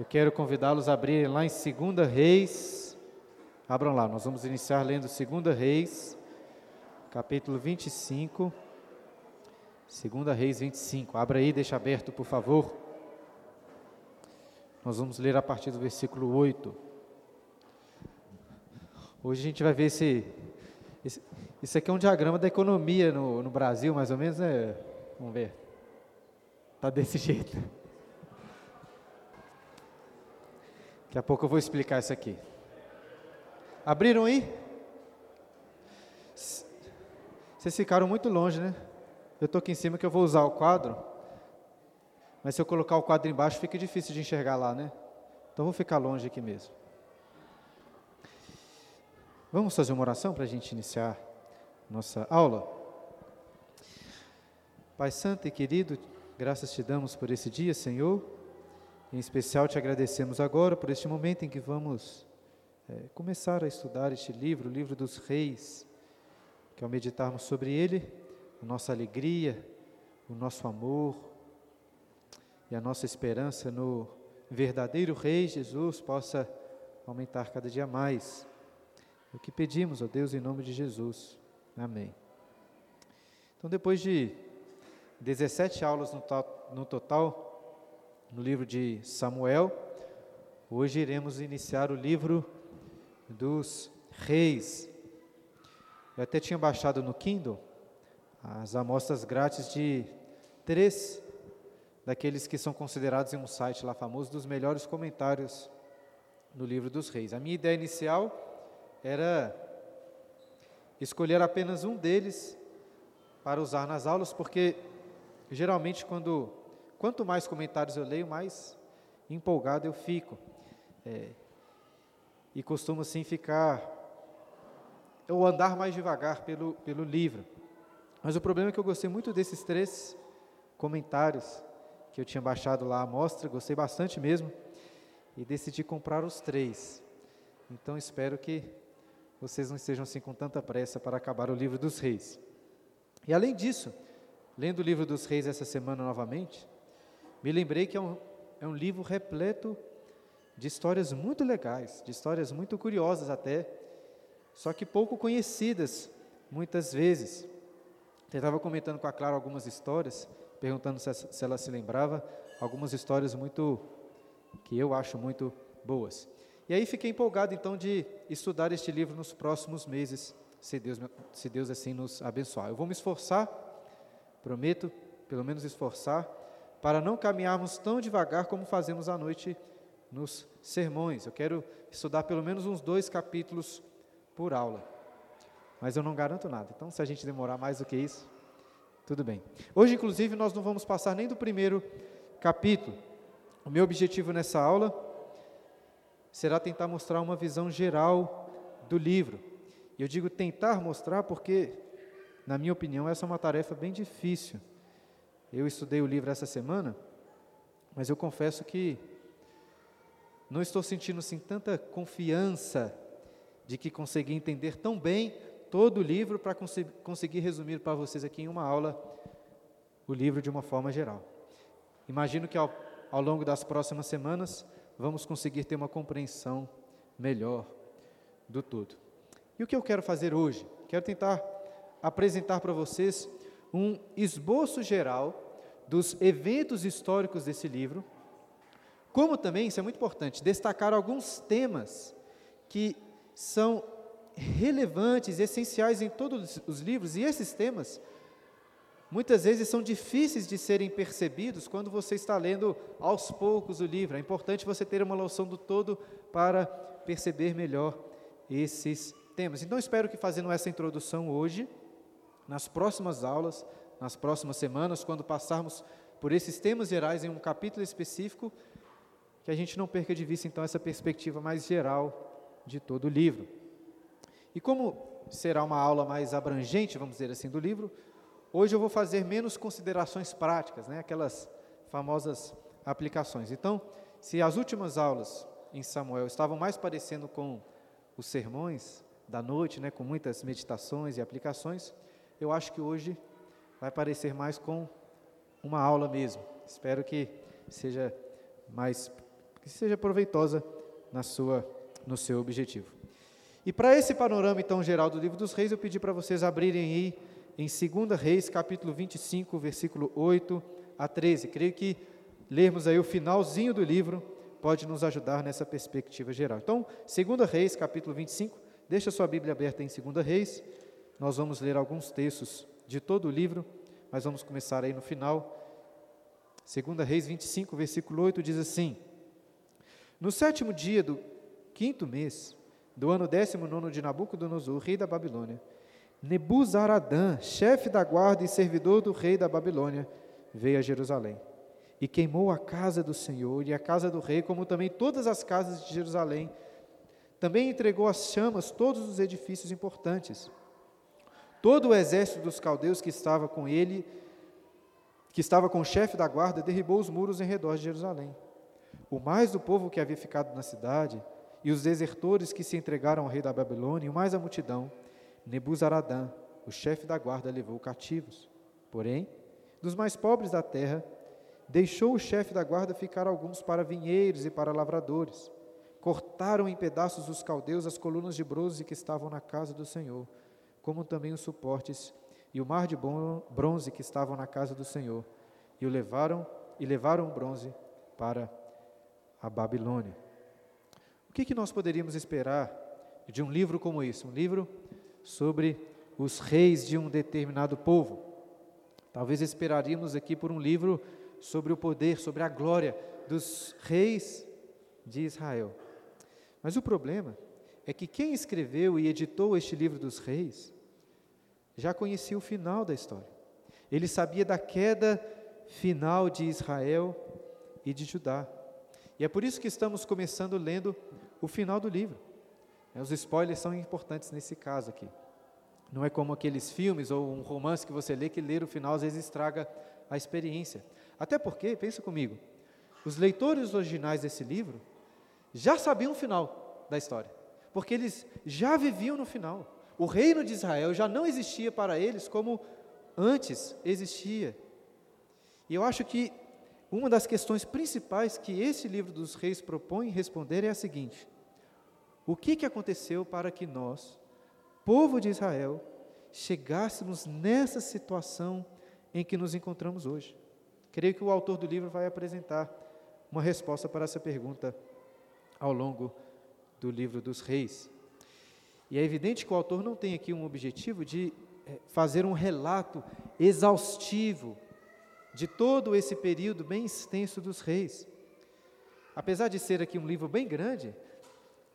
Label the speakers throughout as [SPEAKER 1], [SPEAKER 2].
[SPEAKER 1] Eu quero convidá-los a abrirem lá em 2 Reis. Abram lá, nós vamos iniciar lendo 2 Reis, capítulo 25. 2 Reis 25. Abra aí, deixa aberto, por favor. Nós vamos ler a partir do versículo 8. Hoje a gente vai ver esse, isso aqui é um diagrama da economia no, no Brasil, mais ou menos, né? Vamos ver. Tá desse jeito. Daqui a pouco eu vou explicar isso aqui. Abriram aí? Vocês ficaram muito longe, né? Eu estou aqui em cima que eu vou usar o quadro. Mas se eu colocar o quadro embaixo, fica difícil de enxergar lá, né? Então vou ficar longe aqui mesmo. Vamos fazer uma oração para a gente iniciar nossa aula. Pai Santo e querido, graças te damos por esse dia, Senhor. Em especial te agradecemos agora por este momento em que vamos é, começar a estudar este livro, o livro dos reis, que ao meditarmos sobre ele, a nossa alegria, o nosso amor e a nossa esperança no verdadeiro Rei Jesus possa aumentar cada dia mais. É o que pedimos, ó Deus, em nome de Jesus. Amém. Então, depois de 17 aulas no, no total, no livro de Samuel. Hoje iremos iniciar o livro dos reis. Eu até tinha baixado no Kindle as amostras grátis de três daqueles que são considerados em um site lá famoso dos melhores comentários no livro dos reis. A minha ideia inicial era escolher apenas um deles para usar nas aulas, porque geralmente quando Quanto mais comentários eu leio, mais empolgado eu fico. É, e costumo assim ficar, ou andar mais devagar pelo, pelo livro. Mas o problema é que eu gostei muito desses três comentários que eu tinha baixado lá à mostra, gostei bastante mesmo, e decidi comprar os três. Então espero que vocês não estejam assim com tanta pressa para acabar o livro dos reis. E além disso, lendo o livro dos reis essa semana novamente, me lembrei que é um, é um livro repleto de histórias muito legais, de histórias muito curiosas até, só que pouco conhecidas muitas vezes. Eu estava comentando com a Clara algumas histórias, perguntando se, se ela se lembrava, algumas histórias muito, que eu acho muito boas. E aí fiquei empolgado então de estudar este livro nos próximos meses, se Deus, se Deus assim nos abençoar. Eu vou me esforçar, prometo, pelo menos esforçar, para não caminharmos tão devagar como fazemos à noite nos sermões. Eu quero estudar pelo menos uns dois capítulos por aula. Mas eu não garanto nada. Então, se a gente demorar mais do que isso, tudo bem. Hoje, inclusive, nós não vamos passar nem do primeiro capítulo. O meu objetivo nessa aula será tentar mostrar uma visão geral do livro. E eu digo tentar mostrar porque, na minha opinião, essa é uma tarefa bem difícil. Eu estudei o livro essa semana, mas eu confesso que não estou sentindo assim tanta confiança de que consegui entender tão bem todo o livro para cons conseguir resumir para vocês aqui em uma aula o livro de uma forma geral. Imagino que ao, ao longo das próximas semanas vamos conseguir ter uma compreensão melhor do todo. E o que eu quero fazer hoje? Quero tentar apresentar para vocês um esboço geral dos eventos históricos desse livro, como também, isso é muito importante, destacar alguns temas que são relevantes, essenciais em todos os livros, e esses temas muitas vezes são difíceis de serem percebidos quando você está lendo aos poucos o livro. É importante você ter uma noção do todo para perceber melhor esses temas. Então, espero que fazendo essa introdução hoje, nas próximas aulas, nas próximas semanas, quando passarmos por esses temas gerais em um capítulo específico, que a gente não perca de vista então essa perspectiva mais geral de todo o livro. E como será uma aula mais abrangente, vamos dizer assim, do livro, hoje eu vou fazer menos considerações práticas, né, aquelas famosas aplicações. Então, se as últimas aulas em Samuel estavam mais parecendo com os sermões da noite, né, com muitas meditações e aplicações, eu acho que hoje vai parecer mais com uma aula mesmo. Espero que seja mais que seja proveitosa na sua, no seu objetivo. E para esse panorama então geral do livro dos reis, eu pedi para vocês abrirem aí em 2 Reis, capítulo 25, versículo 8 a 13. Creio que lermos aí o finalzinho do livro pode nos ajudar nessa perspectiva geral. Então, 2 Reis, capítulo 25, deixa sua Bíblia aberta em 2 Reis. Nós vamos ler alguns textos de todo o livro, mas vamos começar aí no final. 2 Reis 25, versículo 8 diz assim: No sétimo dia do quinto mês, do ano décimo nono de Nabucodonosor, rei da Babilônia, Nebuzaradã, chefe da guarda e servidor do rei da Babilônia, veio a Jerusalém e queimou a casa do Senhor e a casa do rei, como também todas as casas de Jerusalém. Também entregou às chamas todos os edifícios importantes. Todo o exército dos caldeus que estava com ele, que estava com o chefe da guarda, derribou os muros em redor de Jerusalém. O mais do povo que havia ficado na cidade, e os desertores que se entregaram ao rei da Babilônia, e mais a multidão, Nebuzaradã, o chefe da guarda, levou cativos. Porém, dos mais pobres da terra, deixou o chefe da guarda ficar alguns para vinheiros e para lavradores. Cortaram em pedaços os caldeus as colunas de bronze que estavam na casa do Senhor, como também os suportes e o mar de bronze que estavam na casa do Senhor, e o levaram e levaram o bronze para a Babilônia. O que, que nós poderíamos esperar de um livro como esse? Um livro sobre os reis de um determinado povo. Talvez esperaríamos aqui por um livro sobre o poder, sobre a glória dos reis de Israel. Mas o problema é que quem escreveu e editou este livro dos reis já conhecia o final da história. Ele sabia da queda final de Israel e de Judá. E é por isso que estamos começando lendo o final do livro. Os spoilers são importantes nesse caso aqui. Não é como aqueles filmes ou um romance que você lê que ler o final às vezes estraga a experiência. Até porque, pensa comigo, os leitores originais desse livro já sabiam o final da história, porque eles já viviam no final. O reino de Israel já não existia para eles como antes existia. E eu acho que uma das questões principais que esse livro dos reis propõe responder é a seguinte: o que, que aconteceu para que nós, povo de Israel, chegássemos nessa situação em que nos encontramos hoje? Creio que o autor do livro vai apresentar uma resposta para essa pergunta ao longo do livro dos reis. E é evidente que o autor não tem aqui um objetivo de eh, fazer um relato exaustivo de todo esse período bem extenso dos reis. Apesar de ser aqui um livro bem grande,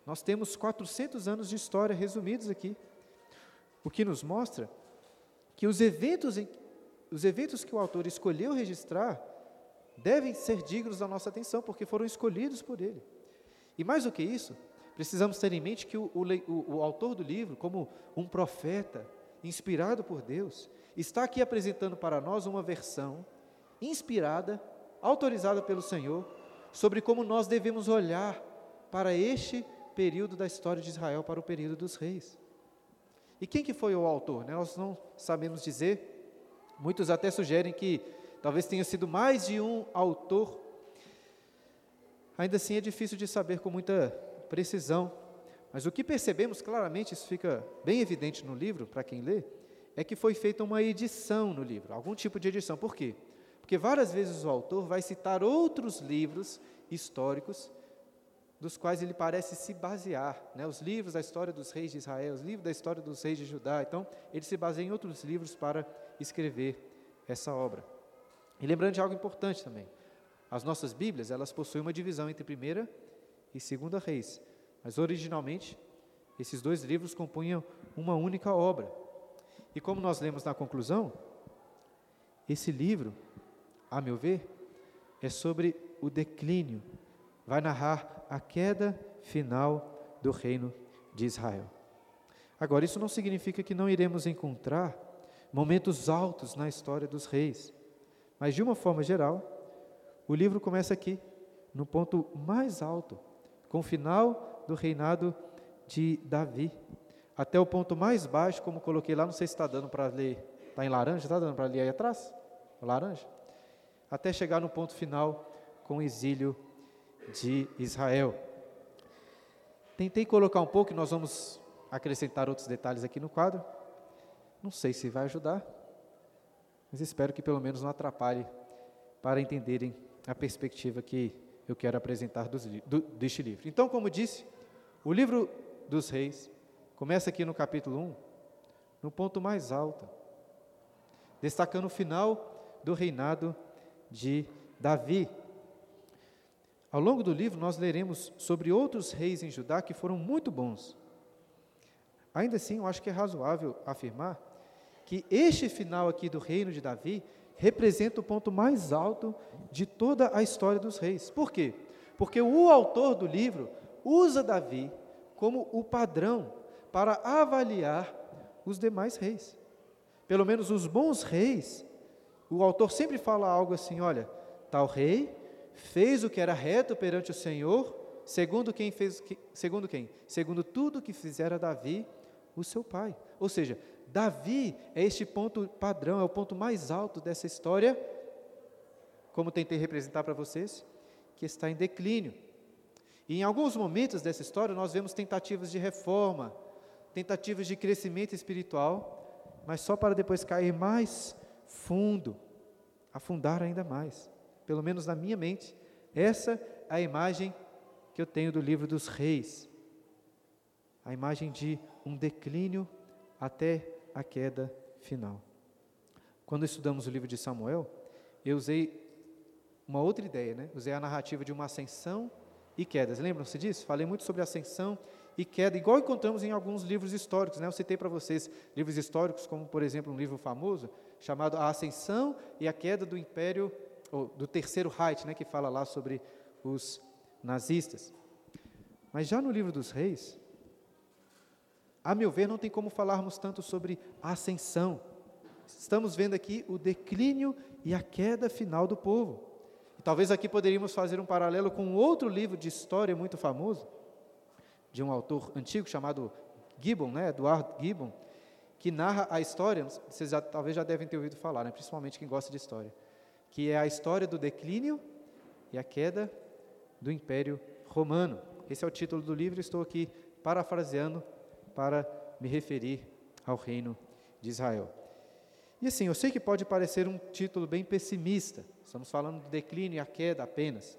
[SPEAKER 1] nós temos 400 anos de história resumidos aqui, o que nos mostra que os eventos, em, os eventos que o autor escolheu registrar devem ser dignos da nossa atenção, porque foram escolhidos por ele. E mais do que isso, precisamos ter em mente que o, o, o autor do livro, como um profeta inspirado por Deus, está aqui apresentando para nós uma versão inspirada, autorizada pelo Senhor, sobre como nós devemos olhar para este período da história de Israel, para o período dos reis. E quem que foi o autor? Né? Nós não sabemos dizer. Muitos até sugerem que talvez tenha sido mais de um autor. Ainda assim é difícil de saber com muita precisão. Mas o que percebemos claramente, isso fica bem evidente no livro, para quem lê, é que foi feita uma edição no livro, algum tipo de edição. Por quê? Porque várias vezes o autor vai citar outros livros históricos dos quais ele parece se basear, né? os livros da história dos reis de Israel, os livros da história dos reis de Judá. Então, ele se baseia em outros livros para escrever essa obra. E lembrando de algo importante também, as nossas Bíblias, elas possuem uma divisão entre primeira e segunda reis, mas originalmente esses dois livros compunham uma única obra. E como nós lemos na conclusão, esse livro a meu ver, é sobre o declínio. Vai narrar a queda final do reino de Israel. Agora, isso não significa que não iremos encontrar momentos altos na história dos reis, mas de uma forma geral, o livro começa aqui, no ponto mais alto, com o final do reinado de Davi, até o ponto mais baixo, como coloquei lá, não sei se está dando para ler, está em laranja, está dando para ler aí atrás? Laranja? até chegar no ponto final com o exílio de Israel. Tentei colocar um pouco, nós vamos acrescentar outros detalhes aqui no quadro. Não sei se vai ajudar, mas espero que pelo menos não atrapalhe para entenderem a perspectiva que eu quero apresentar dos, do, deste livro. Então, como disse, o livro dos reis começa aqui no capítulo 1, no ponto mais alto, destacando o final do reinado de Davi. Ao longo do livro, nós leremos sobre outros reis em Judá que foram muito bons. Ainda assim, eu acho que é razoável afirmar que este final aqui do reino de Davi representa o ponto mais alto de toda a história dos reis. Por quê? Porque o autor do livro usa Davi como o padrão para avaliar os demais reis. Pelo menos os bons reis, o autor sempre fala algo assim: olha, tal rei fez o que era reto perante o Senhor, segundo quem fez, segundo quem? Segundo tudo que fizera Davi, o seu pai. Ou seja, Davi é este ponto padrão, é o ponto mais alto dessa história, como tentei representar para vocês, que está em declínio. E em alguns momentos dessa história nós vemos tentativas de reforma, tentativas de crescimento espiritual, mas só para depois cair mais fundo, afundar ainda mais pelo menos na minha mente, essa é a imagem que eu tenho do livro dos reis. A imagem de um declínio até a queda final. Quando estudamos o livro de Samuel, eu usei uma outra ideia, né? Usei a narrativa de uma ascensão e quedas. Lembram-se disso? Falei muito sobre ascensão e queda, igual encontramos em alguns livros históricos, né? Eu citei para vocês livros históricos, como por exemplo um livro famoso chamado A Ascensão e a Queda do Império ou do terceiro Reich, né, que fala lá sobre os nazistas. Mas já no livro dos reis, a meu ver, não tem como falarmos tanto sobre a ascensão. Estamos vendo aqui o declínio e a queda final do povo. E talvez aqui poderíamos fazer um paralelo com outro livro de história muito famoso, de um autor antigo chamado Gibbon, né, Eduardo Gibbon, que narra a história, vocês já, talvez já devem ter ouvido falar, né, principalmente quem gosta de história que é a história do declínio e a queda do Império Romano. Esse é o título do livro, estou aqui parafraseando para me referir ao reino de Israel. E assim, eu sei que pode parecer um título bem pessimista, estamos falando do declínio e a queda apenas,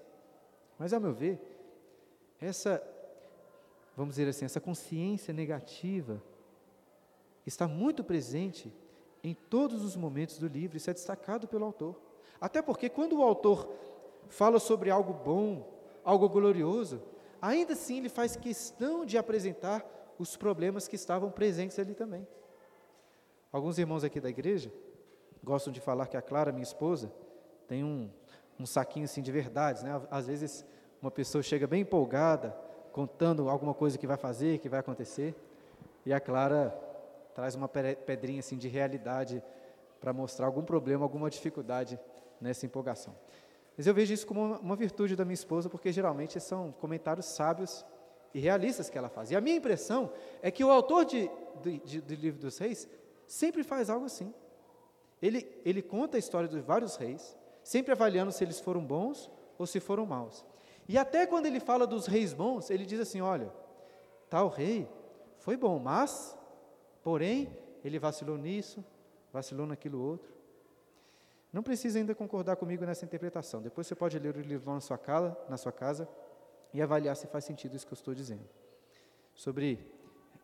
[SPEAKER 1] mas a meu ver, essa, vamos dizer assim, essa consciência negativa está muito presente em todos os momentos do livro, isso é destacado pelo autor. Até porque quando o autor fala sobre algo bom, algo glorioso, ainda assim ele faz questão de apresentar os problemas que estavam presentes ali também. Alguns irmãos aqui da igreja gostam de falar que a Clara, minha esposa, tem um, um saquinho assim de verdades, né? Às vezes uma pessoa chega bem empolgada, contando alguma coisa que vai fazer, que vai acontecer, e a Clara traz uma pedrinha assim de realidade para mostrar algum problema, alguma dificuldade nessa empolgação. Mas eu vejo isso como uma, virtude da minha esposa, porque geralmente são comentários sábios e realistas que ela faz. E a minha impressão é que o autor de, de, de, do livro dos reis sempre faz algo assim. Ele, ele conta a história de vários reis, sempre avaliando se eles foram bons ou se foram maus. E até quando ele fala dos reis bons, ele diz assim: olha, tal rei foi bom, mas, porém, ele vacilou nisso, vacilou naquilo outro. Não precisa ainda concordar comigo nessa interpretação. Depois você pode ler o livro na sua casa, na sua casa e avaliar se faz sentido isso que eu estou dizendo. Sobre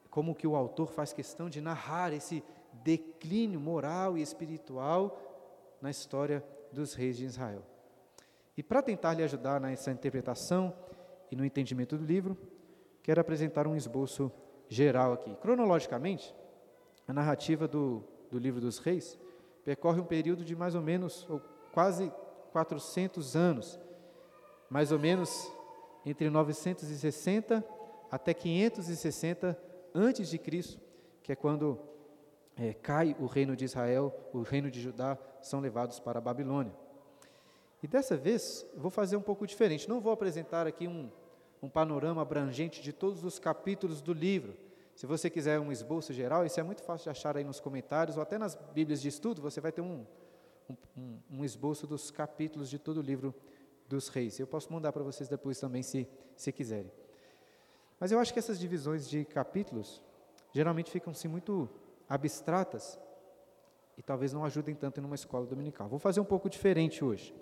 [SPEAKER 1] como que o autor faz questão de narrar esse declínio moral e espiritual na história dos reis de Israel. E para tentar lhe ajudar nessa interpretação e no entendimento do livro, quero apresentar um esboço geral aqui. Cronologicamente, a narrativa do, do livro dos reis percorre um período de mais ou menos, ou quase 400 anos, mais ou menos entre 960 até 560 antes de Cristo, que é quando é, cai o reino de Israel, o reino de Judá são levados para a Babilônia. E dessa vez vou fazer um pouco diferente. Não vou apresentar aqui um, um panorama abrangente de todos os capítulos do livro. Se você quiser um esboço geral, isso é muito fácil de achar aí nos comentários, ou até nas Bíblias de estudo, você vai ter um, um, um esboço dos capítulos de todo o livro dos reis. Eu posso mandar para vocês depois também, se, se quiserem. Mas eu acho que essas divisões de capítulos geralmente ficam-se muito abstratas e talvez não ajudem tanto em uma escola dominical. Vou fazer um pouco diferente hoje,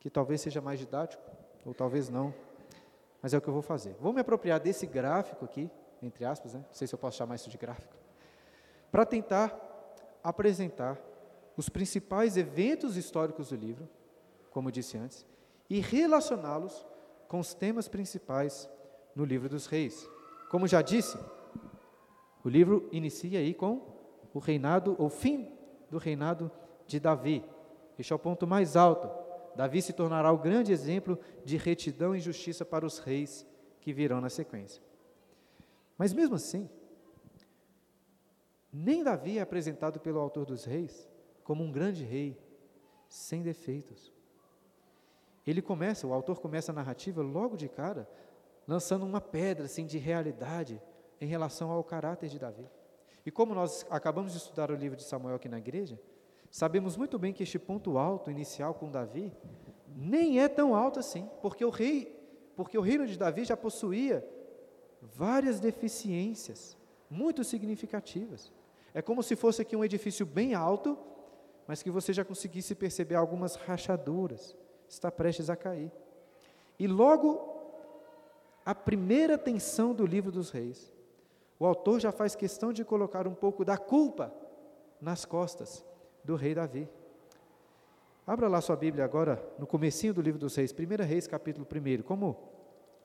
[SPEAKER 1] que talvez seja mais didático, ou talvez não, mas é o que eu vou fazer. Vou me apropriar desse gráfico aqui, entre aspas, né? não sei se eu posso chamar isso de gráfico, para tentar apresentar os principais eventos históricos do livro, como disse antes, e relacioná-los com os temas principais no livro dos reis. Como já disse, o livro inicia aí com o reinado, o fim do reinado de Davi. Este é o ponto mais alto. Davi se tornará o grande exemplo de retidão e justiça para os reis que virão na sequência. Mas mesmo assim, nem Davi é apresentado pelo autor dos reis como um grande rei, sem defeitos. Ele começa, o autor começa a narrativa logo de cara, lançando uma pedra assim de realidade em relação ao caráter de Davi. E como nós acabamos de estudar o livro de Samuel aqui na igreja, sabemos muito bem que este ponto alto inicial com Davi nem é tão alto assim, porque o rei, porque o reino de Davi já possuía várias deficiências muito significativas. É como se fosse aqui um edifício bem alto, mas que você já conseguisse perceber algumas rachaduras, está prestes a cair. E logo, a primeira tensão do livro dos reis, o autor já faz questão de colocar um pouco da culpa nas costas do rei Davi. Abra lá sua Bíblia agora, no comecinho do livro dos reis, 1 Reis, capítulo 1. Como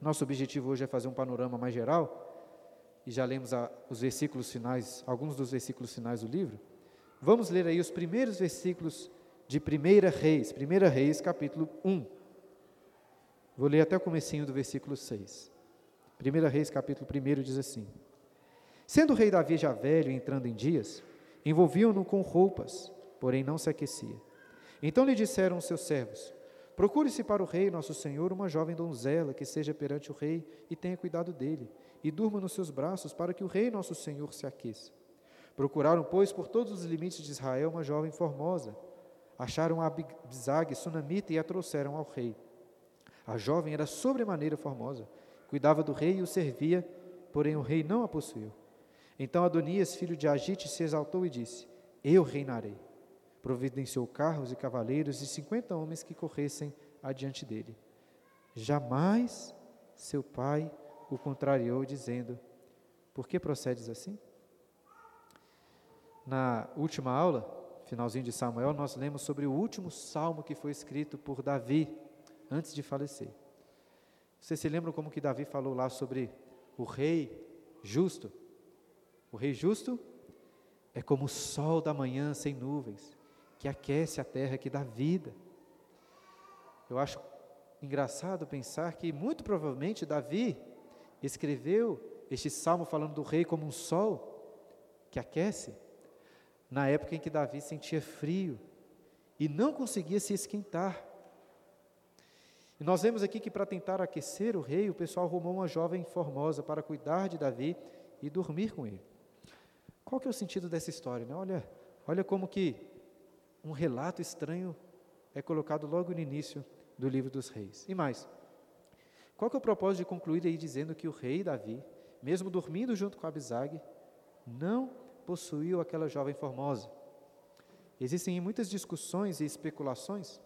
[SPEAKER 1] nosso objetivo hoje é fazer um panorama mais geral, e já lemos a, os versículos finais, alguns dos versículos finais do livro, vamos ler aí os primeiros versículos de 1 Reis, 1 Reis, capítulo 1. Vou ler até o comecinho do versículo 6. 1 Reis, capítulo 1 diz assim: Sendo o rei Davi já velho e entrando em dias, envolviam-no com roupas, porém não se aquecia. Então lhe disseram os seus servos: Procure-se para o rei, nosso senhor, uma jovem donzela que seja perante o rei e tenha cuidado dele, e durma nos seus braços, para que o rei, nosso senhor, se aqueça. Procuraram, pois, por todos os limites de Israel uma jovem formosa Acharam a Abizag, sunamita, e a trouxeram ao rei. A jovem era sobremaneira formosa, cuidava do rei e o servia, porém o rei não a possuiu. Então Adonias, filho de Agite, se exaltou e disse: Eu reinarei. Providenciou carros e cavaleiros e cinquenta homens que corressem adiante dele. Jamais seu pai o contrariou, dizendo: Por que procedes assim? Na última aula, finalzinho de Samuel, nós lemos sobre o último salmo que foi escrito por Davi antes de falecer. Vocês se lembram como que Davi falou lá sobre o rei justo? O rei justo é como o sol da manhã sem nuvens, que aquece a terra, que dá vida. Eu acho engraçado pensar que muito provavelmente Davi escreveu este salmo falando do rei como um sol que aquece, na época em que Davi sentia frio e não conseguia se esquentar. E nós vemos aqui que para tentar aquecer o rei, o pessoal arrumou uma jovem formosa para cuidar de Davi e dormir com ele. Qual que é o sentido dessa história? Né? Olha, olha como que um relato estranho é colocado logo no início do livro dos reis. E mais, qual que é o propósito de concluir aí dizendo que o rei Davi, mesmo dormindo junto com Abisag, não possuiu aquela jovem formosa. Existem muitas discussões e especulações,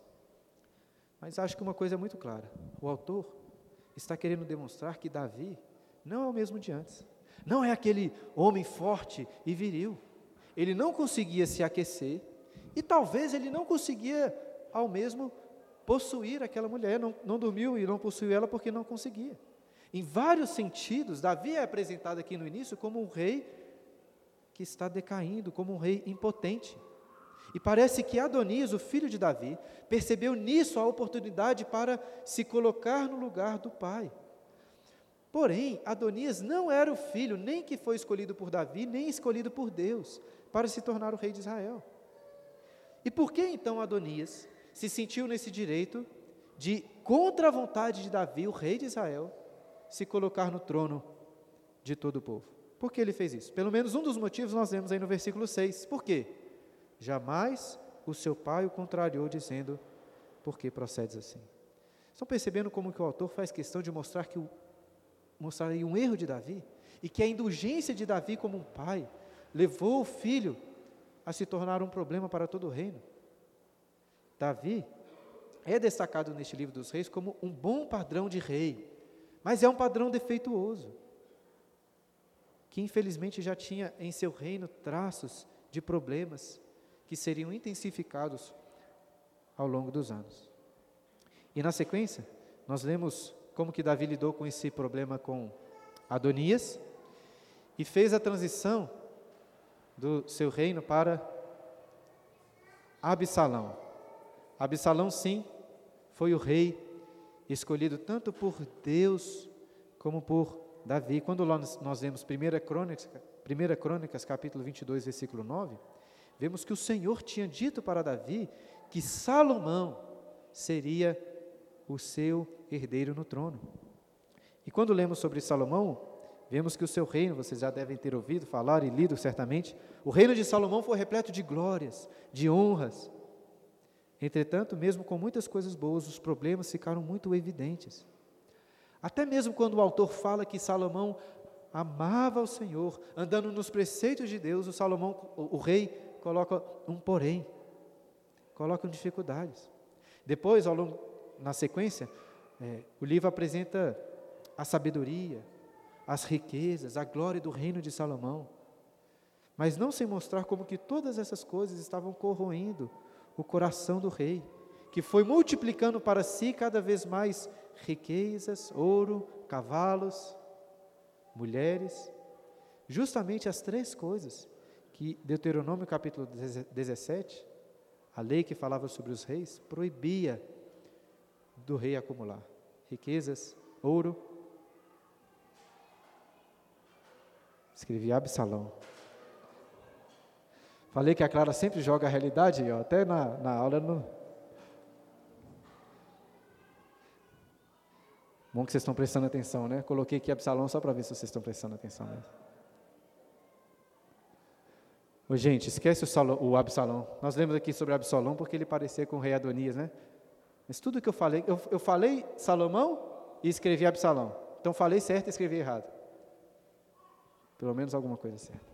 [SPEAKER 1] mas acho que uma coisa é muito clara: o autor está querendo demonstrar que Davi não é o mesmo de antes. Não é aquele homem forte e viril. Ele não conseguia se aquecer e talvez ele não conseguia ao mesmo possuir aquela mulher, não, não dormiu e não possuiu ela porque não conseguia. Em vários sentidos, Davi é apresentado aqui no início como um rei que está decaindo como um rei impotente. E parece que Adonias, o filho de Davi, percebeu nisso a oportunidade para se colocar no lugar do pai. Porém, Adonias não era o filho nem que foi escolhido por Davi, nem escolhido por Deus para se tornar o rei de Israel. E por que então Adonias se sentiu nesse direito de, contra a vontade de Davi, o rei de Israel, se colocar no trono de todo o povo? Por que ele fez isso? Pelo menos um dos motivos nós vemos aí no versículo 6. Por quê? Jamais o seu pai o contrariou, dizendo: Por que procedes assim? Estão percebendo como que o autor faz questão de mostrar que o, mostrar aí um erro de Davi e que a indulgência de Davi como um pai levou o filho a se tornar um problema para todo o reino. Davi é destacado neste livro dos reis como um bom padrão de rei, mas é um padrão defeituoso, que infelizmente já tinha em seu reino traços de problemas que seriam intensificados ao longo dos anos. E na sequência, nós lemos como que Davi lidou com esse problema com Adonias e fez a transição do seu reino para Absalão. Absalão, sim, foi o rei escolhido tanto por Deus como por Davi. Quando nós, nós vemos 1 Crônicas, 1 Crônicas, capítulo 22, versículo 9, vemos que o Senhor tinha dito para Davi que Salomão seria o seu herdeiro no trono. E quando lemos sobre Salomão, vemos que o seu reino, vocês já devem ter ouvido falar e lido certamente, o reino de Salomão foi repleto de glórias, de honras. Entretanto, mesmo com muitas coisas boas, os problemas ficaram muito evidentes. Até mesmo quando o autor fala que Salomão amava o Senhor, andando nos preceitos de Deus, o Salomão, o, o rei, coloca um porém, coloca dificuldades. Depois, ao longo, na sequência, é, o livro apresenta a sabedoria, as riquezas, a glória do reino de Salomão, mas não sem mostrar como que todas essas coisas estavam corroendo o coração do rei, que foi multiplicando para si cada vez mais riquezas, ouro, cavalos, mulheres, justamente as três coisas que Deuteronômio capítulo 17, a lei que falava sobre os reis, proibia do rei acumular riquezas, ouro. Escrevi Absalão. Falei que a Clara sempre joga a realidade, ó, até na, na aula no. Bom que vocês estão prestando atenção, né? Coloquei aqui Absalão só para ver se vocês estão prestando atenção mesmo. Ô, gente, esquece o, Salom, o Absalão. Nós lemos aqui sobre Absalão porque ele parecia com o rei Adonias, né? Mas tudo que eu falei, eu, eu falei Salomão e escrevi Absalão. Então falei certo e escrevi errado. Pelo menos alguma coisa certa.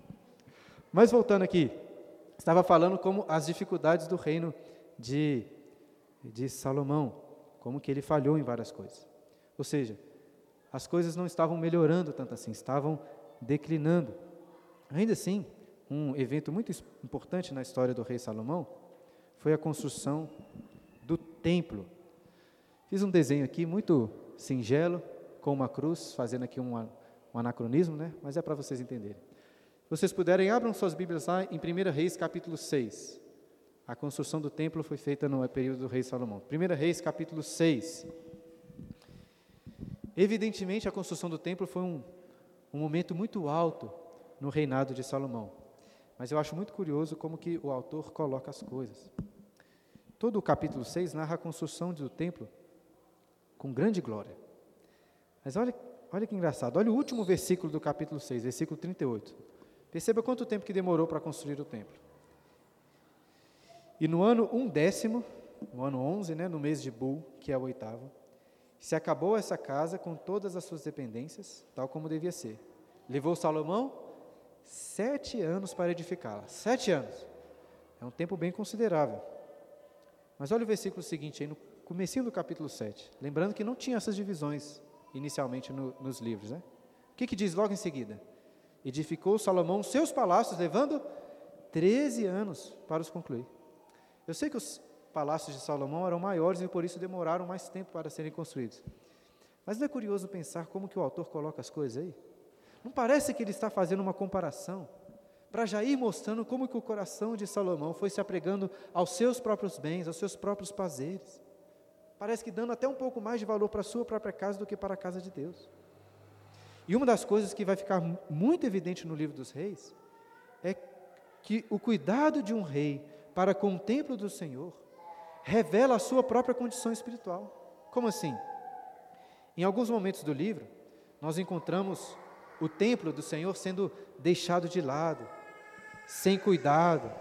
[SPEAKER 1] Mas voltando aqui, estava falando como as dificuldades do reino de, de Salomão, como que ele falhou em várias coisas. Ou seja, as coisas não estavam melhorando tanto assim, estavam declinando. Ainda assim, um evento muito importante na história do rei Salomão foi a construção do templo. Fiz um desenho aqui muito singelo, com uma cruz, fazendo aqui um, um anacronismo, né? mas é para vocês entenderem. Se vocês puderem, abram suas Bíblias lá em 1 Reis, capítulo 6. A construção do templo foi feita no período do rei Salomão. 1 Reis, capítulo 6. Evidentemente, a construção do templo foi um, um momento muito alto no reinado de Salomão. Mas eu acho muito curioso como que o autor coloca as coisas. Todo o capítulo 6 narra a construção do templo com grande glória. Mas olha, olha que engraçado, olha o último versículo do capítulo 6, versículo 38. Perceba quanto tempo que demorou para construir o templo. E no ano um décimo, no ano 11, né, no mês de Bul, que é o oitavo, se acabou essa casa com todas as suas dependências, tal como devia ser. Levou Salomão sete anos para edificá-la. Sete anos. É um tempo bem considerável. Mas olha o versículo seguinte aí, no comecinho do capítulo 7. Lembrando que não tinha essas divisões inicialmente no, nos livros, né? O que, que diz logo em seguida? Edificou Salomão seus palácios, levando 13 anos para os concluir. Eu sei que os palácios de Salomão eram maiores e por isso demoraram mais tempo para serem construídos. Mas não é curioso pensar como que o autor coloca as coisas aí? Não parece que ele está fazendo uma comparação para já ir mostrando como que o coração de Salomão foi se apregando aos seus próprios bens, aos seus próprios prazeres. Parece que dando até um pouco mais de valor para a sua própria casa do que para a casa de Deus. E uma das coisas que vai ficar muito evidente no livro dos reis é que o cuidado de um rei para com o templo do Senhor revela a sua própria condição espiritual. Como assim? Em alguns momentos do livro, nós encontramos o templo do Senhor sendo deixado de lado, sem cuidado.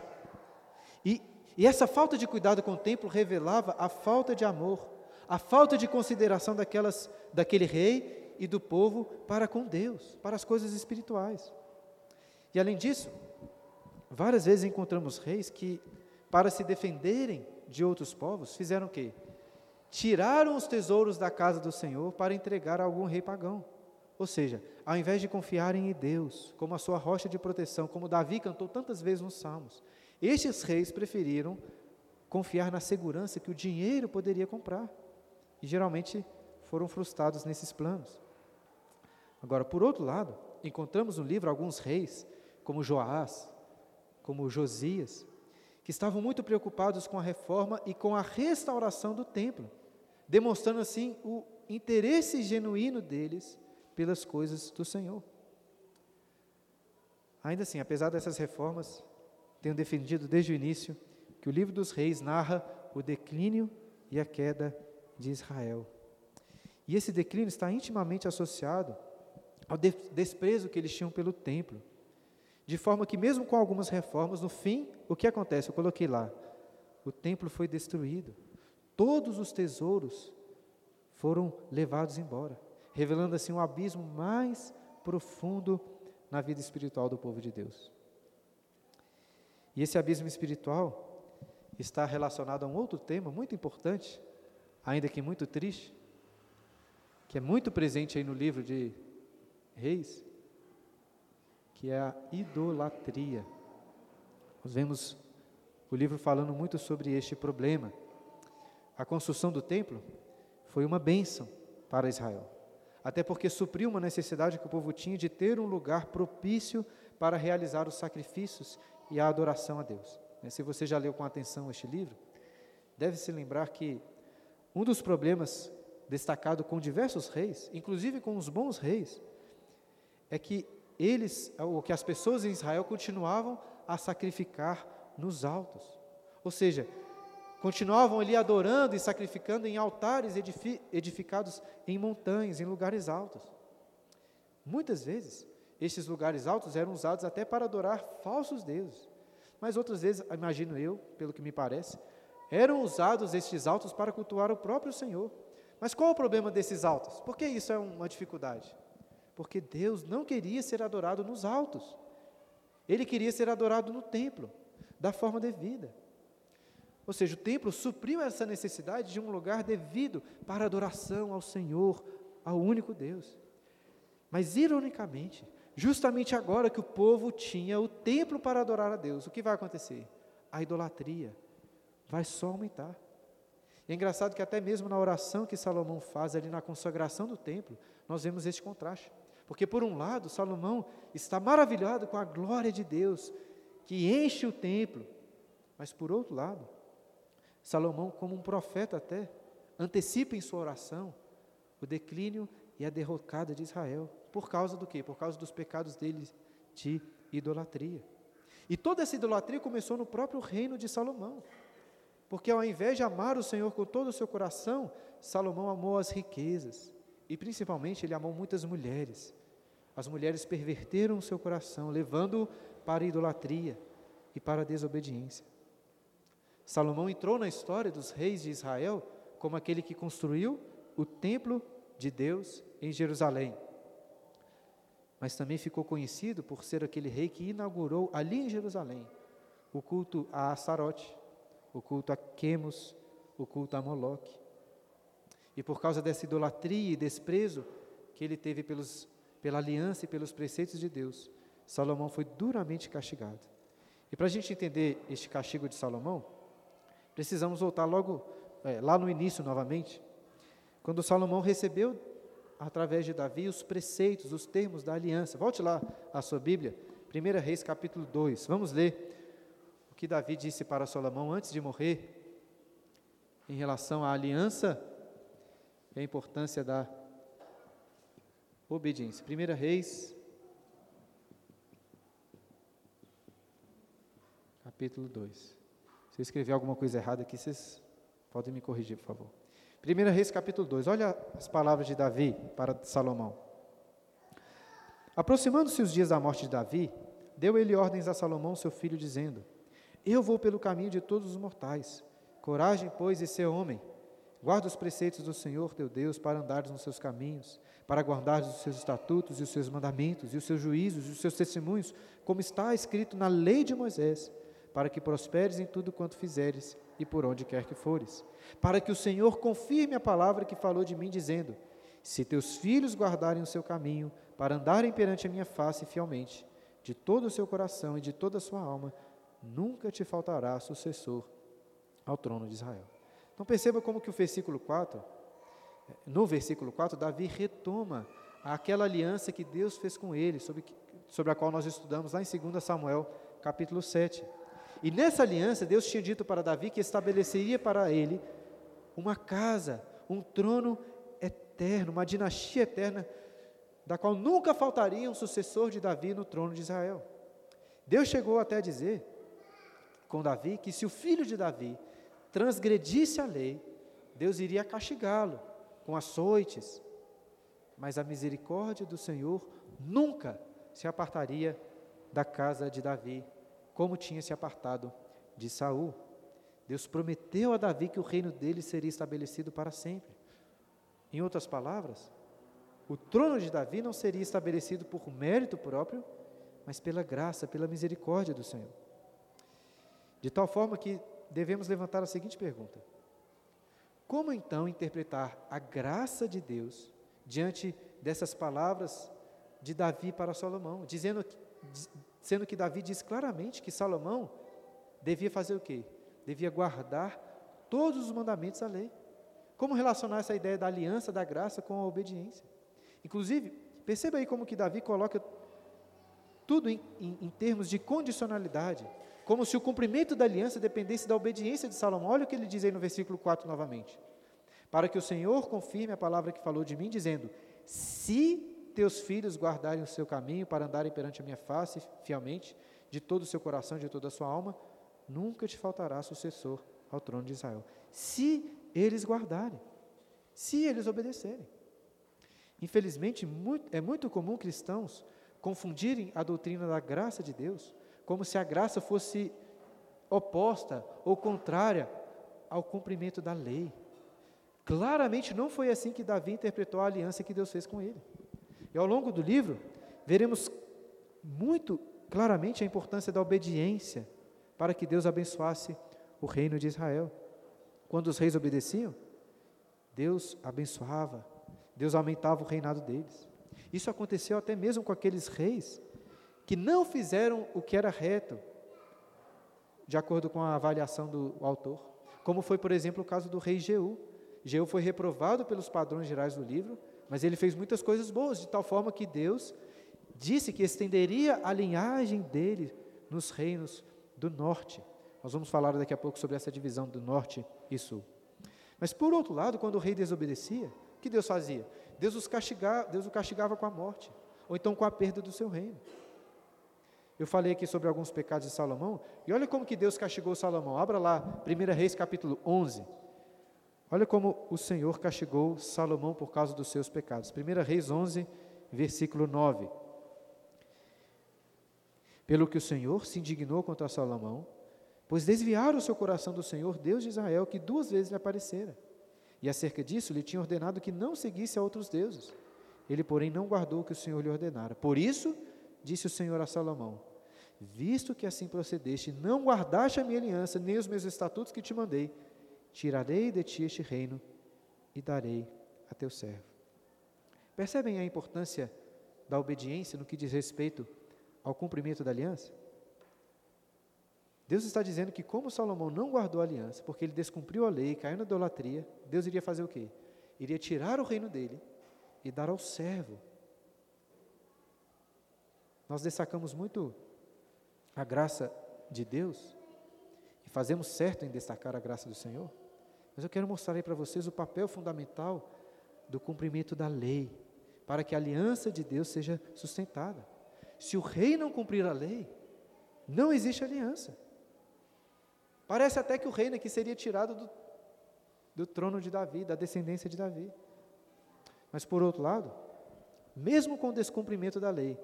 [SPEAKER 1] E, e essa falta de cuidado com o templo revelava a falta de amor, a falta de consideração daquelas, daquele rei e do povo para com Deus, para as coisas espirituais. E além disso, várias vezes encontramos reis que, para se defenderem de outros povos, fizeram o quê? Tiraram os tesouros da casa do Senhor para entregar a algum rei pagão. Ou seja, ao invés de confiarem em Deus como a sua rocha de proteção, como Davi cantou tantas vezes nos Salmos, estes reis preferiram confiar na segurança que o dinheiro poderia comprar. E geralmente foram frustrados nesses planos. Agora, por outro lado, encontramos no livro alguns reis, como Joás, como Josias, que estavam muito preocupados com a reforma e com a restauração do templo, demonstrando assim o interesse genuíno deles pelas coisas do Senhor. Ainda assim, apesar dessas reformas, tenho defendido desde o início que o livro dos reis narra o declínio e a queda de Israel. E esse declínio está intimamente associado ao desprezo que eles tinham pelo templo. De forma que, mesmo com algumas reformas, no fim, o que acontece? Eu coloquei lá: o templo foi destruído, todos os tesouros foram levados embora, revelando assim um abismo mais profundo na vida espiritual do povo de Deus. E esse abismo espiritual está relacionado a um outro tema muito importante, ainda que muito triste, que é muito presente aí no livro de Reis, que é a idolatria. Nós vemos o livro falando muito sobre este problema. A construção do templo foi uma bênção para Israel, até porque supriu uma necessidade que o povo tinha de ter um lugar propício para realizar os sacrifícios e a adoração a Deus. Né, se você já leu com atenção este livro, deve se lembrar que um dos problemas destacado com diversos reis, inclusive com os bons reis, é que eles, ou que as pessoas em Israel continuavam a sacrificar nos altos. Ou seja, continuavam ali adorando e sacrificando em altares edificados em montanhas, em lugares altos. Muitas vezes, estes lugares altos eram usados até para adorar falsos deuses. Mas outras vezes, imagino eu, pelo que me parece, eram usados estes altos para cultuar o próprio Senhor. Mas qual o problema desses altos? Por que isso é uma dificuldade? Porque Deus não queria ser adorado nos altos. Ele queria ser adorado no templo, da forma devida. Ou seja, o templo supriu essa necessidade de um lugar devido para adoração ao Senhor, ao único Deus. Mas, ironicamente, Justamente agora que o povo tinha o templo para adorar a Deus, o que vai acontecer? A idolatria vai só aumentar. é engraçado que até mesmo na oração que Salomão faz ali na consagração do templo, nós vemos este contraste. Porque por um lado, Salomão está maravilhado com a glória de Deus que enche o templo, mas por outro lado, Salomão, como um profeta até, antecipa em sua oração o declínio e a derrocada de Israel. Por causa do quê? Por causa dos pecados deles de idolatria. E toda essa idolatria começou no próprio reino de Salomão. Porque ao invés de amar o Senhor com todo o seu coração, Salomão amou as riquezas. E principalmente ele amou muitas mulheres. As mulheres perverteram o seu coração, levando-o para a idolatria e para a desobediência. Salomão entrou na história dos reis de Israel como aquele que construiu o templo de Deus em Jerusalém mas também ficou conhecido por ser aquele rei que inaugurou ali em Jerusalém o culto a Astarote, o culto a Quemos, o culto a Moloque. E por causa dessa idolatria e desprezo que ele teve pelos, pela aliança e pelos preceitos de Deus, Salomão foi duramente castigado. E para a gente entender este castigo de Salomão, precisamos voltar logo é, lá no início novamente, quando Salomão recebeu através de Davi, os preceitos, os termos da aliança. Volte lá à sua Bíblia, 1 Reis capítulo 2. Vamos ler o que Davi disse para Salomão antes de morrer, em relação à aliança e a importância da obediência. 1 Reis, capítulo 2. Se eu escrever alguma coisa errada aqui, vocês podem me corrigir, por favor. 1 Reis capítulo 2, olha as palavras de Davi para Salomão. Aproximando-se os dias da morte de Davi, deu ele ordens a Salomão, seu filho, dizendo: Eu vou pelo caminho de todos os mortais. Coragem, pois, e ser homem. Guarda os preceitos do Senhor teu Deus para andares nos seus caminhos, para guardares os seus estatutos e os seus mandamentos, e os seus juízos e os seus testemunhos, como está escrito na lei de Moisés, para que prosperes em tudo quanto fizeres e por onde quer que fores. Para que o Senhor confirme a palavra que falou de mim, dizendo: Se teus filhos guardarem o seu caminho, para andarem perante a minha face fielmente, de todo o seu coração e de toda a sua alma, nunca te faltará sucessor ao trono de Israel. Então perceba como que o versículo 4, no versículo 4, Davi retoma aquela aliança que Deus fez com ele, sobre, sobre a qual nós estudamos lá em 2 Samuel, capítulo 7. E nessa aliança, Deus tinha dito para Davi que estabeleceria para ele uma casa, um trono eterno, uma dinastia eterna da qual nunca faltaria um sucessor de Davi no trono de Israel. Deus chegou até a dizer com Davi que se o filho de Davi transgredisse a lei, Deus iria castigá-lo com açoites, mas a misericórdia do Senhor nunca se apartaria da casa de Davi, como tinha se apartado de Saul. Deus prometeu a Davi que o reino dele seria estabelecido para sempre. Em outras palavras, o trono de Davi não seria estabelecido por mérito próprio, mas pela graça, pela misericórdia do Senhor. De tal forma que devemos levantar a seguinte pergunta: Como então interpretar a graça de Deus diante dessas palavras de Davi para Salomão, dizendo sendo que Davi diz claramente que Salomão devia fazer o quê? Devia guardar todos os mandamentos da lei. Como relacionar essa ideia da aliança da graça com a obediência? Inclusive, perceba aí como que Davi coloca tudo em, em, em, termos de condicionalidade, como se o cumprimento da aliança dependesse da obediência de Salomão. Olha o que ele diz aí no versículo 4 novamente. Para que o Senhor confirme a palavra que falou de mim, dizendo: Se teus filhos guardarem o seu caminho para andarem perante a minha face fielmente, de todo o seu coração, de toda a sua alma, nunca te faltará sucessor ao trono de Israel. Se eles guardarem, se eles obedecerem. Infelizmente, muito, é muito comum cristãos confundirem a doutrina da graça de Deus como se a graça fosse oposta ou contrária ao cumprimento da lei. Claramente não foi assim que Davi interpretou a aliança que Deus fez com ele. E ao longo do livro, veremos muito claramente a importância da obediência para que Deus abençoasse o reino de Israel. Quando os reis obedeciam, Deus abençoava Deus aumentava o reinado deles. Isso aconteceu até mesmo com aqueles reis que não fizeram o que era reto, de acordo com a avaliação do autor. Como foi, por exemplo, o caso do rei Jeú. Jeú foi reprovado pelos padrões gerais do livro, mas ele fez muitas coisas boas, de tal forma que Deus disse que estenderia a linhagem dele nos reinos do norte. Nós vamos falar daqui a pouco sobre essa divisão do norte e sul. Mas por outro lado, quando o rei desobedecia, que Deus fazia? Deus, os Deus o castigava com a morte, ou então com a perda do seu reino. Eu falei aqui sobre alguns pecados de Salomão, e olha como que Deus castigou Salomão. Abra lá, 1 Reis capítulo 11. Olha como o Senhor castigou Salomão por causa dos seus pecados. 1 Reis 11, versículo 9. Pelo que o Senhor se indignou contra Salomão, pois desviaram o seu coração do Senhor, Deus de Israel, que duas vezes lhe aparecera. E acerca disso, lhe tinha ordenado que não seguisse a outros deuses. Ele, porém, não guardou o que o Senhor lhe ordenara. Por isso, disse o Senhor a Salomão: Visto que assim procedeste, não guardaste a minha aliança, nem os meus estatutos que te mandei, tirarei de ti este reino e darei a teu servo. Percebem a importância da obediência no que diz respeito ao cumprimento da aliança? Deus está dizendo que, como Salomão não guardou a aliança, porque ele descumpriu a lei, caiu na idolatria, Deus iria fazer o quê? Iria tirar o reino dele e dar ao servo. Nós destacamos muito a graça de Deus e fazemos certo em destacar a graça do Senhor, mas eu quero mostrar aí para vocês o papel fundamental do cumprimento da lei, para que a aliança de Deus seja sustentada. Se o rei não cumprir a lei, não existe aliança. Parece até que o reino aqui seria tirado do, do trono de Davi, da descendência de Davi. Mas por outro lado, mesmo com o descumprimento da lei,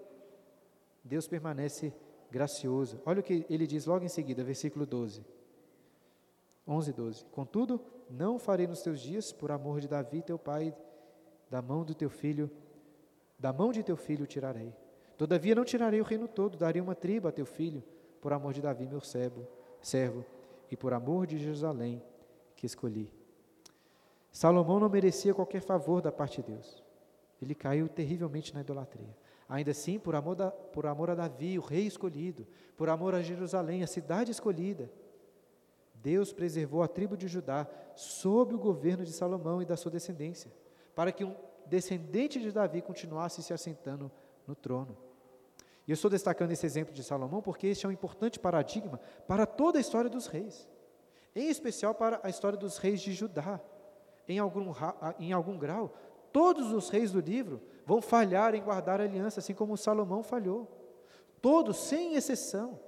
[SPEAKER 1] Deus permanece gracioso. Olha o que ele diz logo em seguida, versículo 12. 11 e 12. Contudo, não farei nos teus dias, por amor de Davi, teu pai, da mão do teu filho, da mão de teu filho tirarei. Todavia não tirarei o reino todo, darei uma tribo a teu filho, por amor de Davi, meu servo, servo, e por amor de Jerusalém, que escolhi. Salomão não merecia qualquer favor da parte de Deus. Ele caiu terrivelmente na idolatria. Ainda assim, por amor, da, por amor a Davi, o rei escolhido, por amor a Jerusalém, a cidade escolhida, Deus preservou a tribo de Judá sob o governo de Salomão e da sua descendência, para que um descendente de Davi continuasse se assentando no trono. E eu estou destacando esse exemplo de Salomão porque este é um importante paradigma para toda a história dos reis, em especial para a história dos reis de Judá. Em algum, em algum grau, todos os reis do livro vão falhar em guardar a aliança, assim como Salomão falhou. Todos, sem exceção.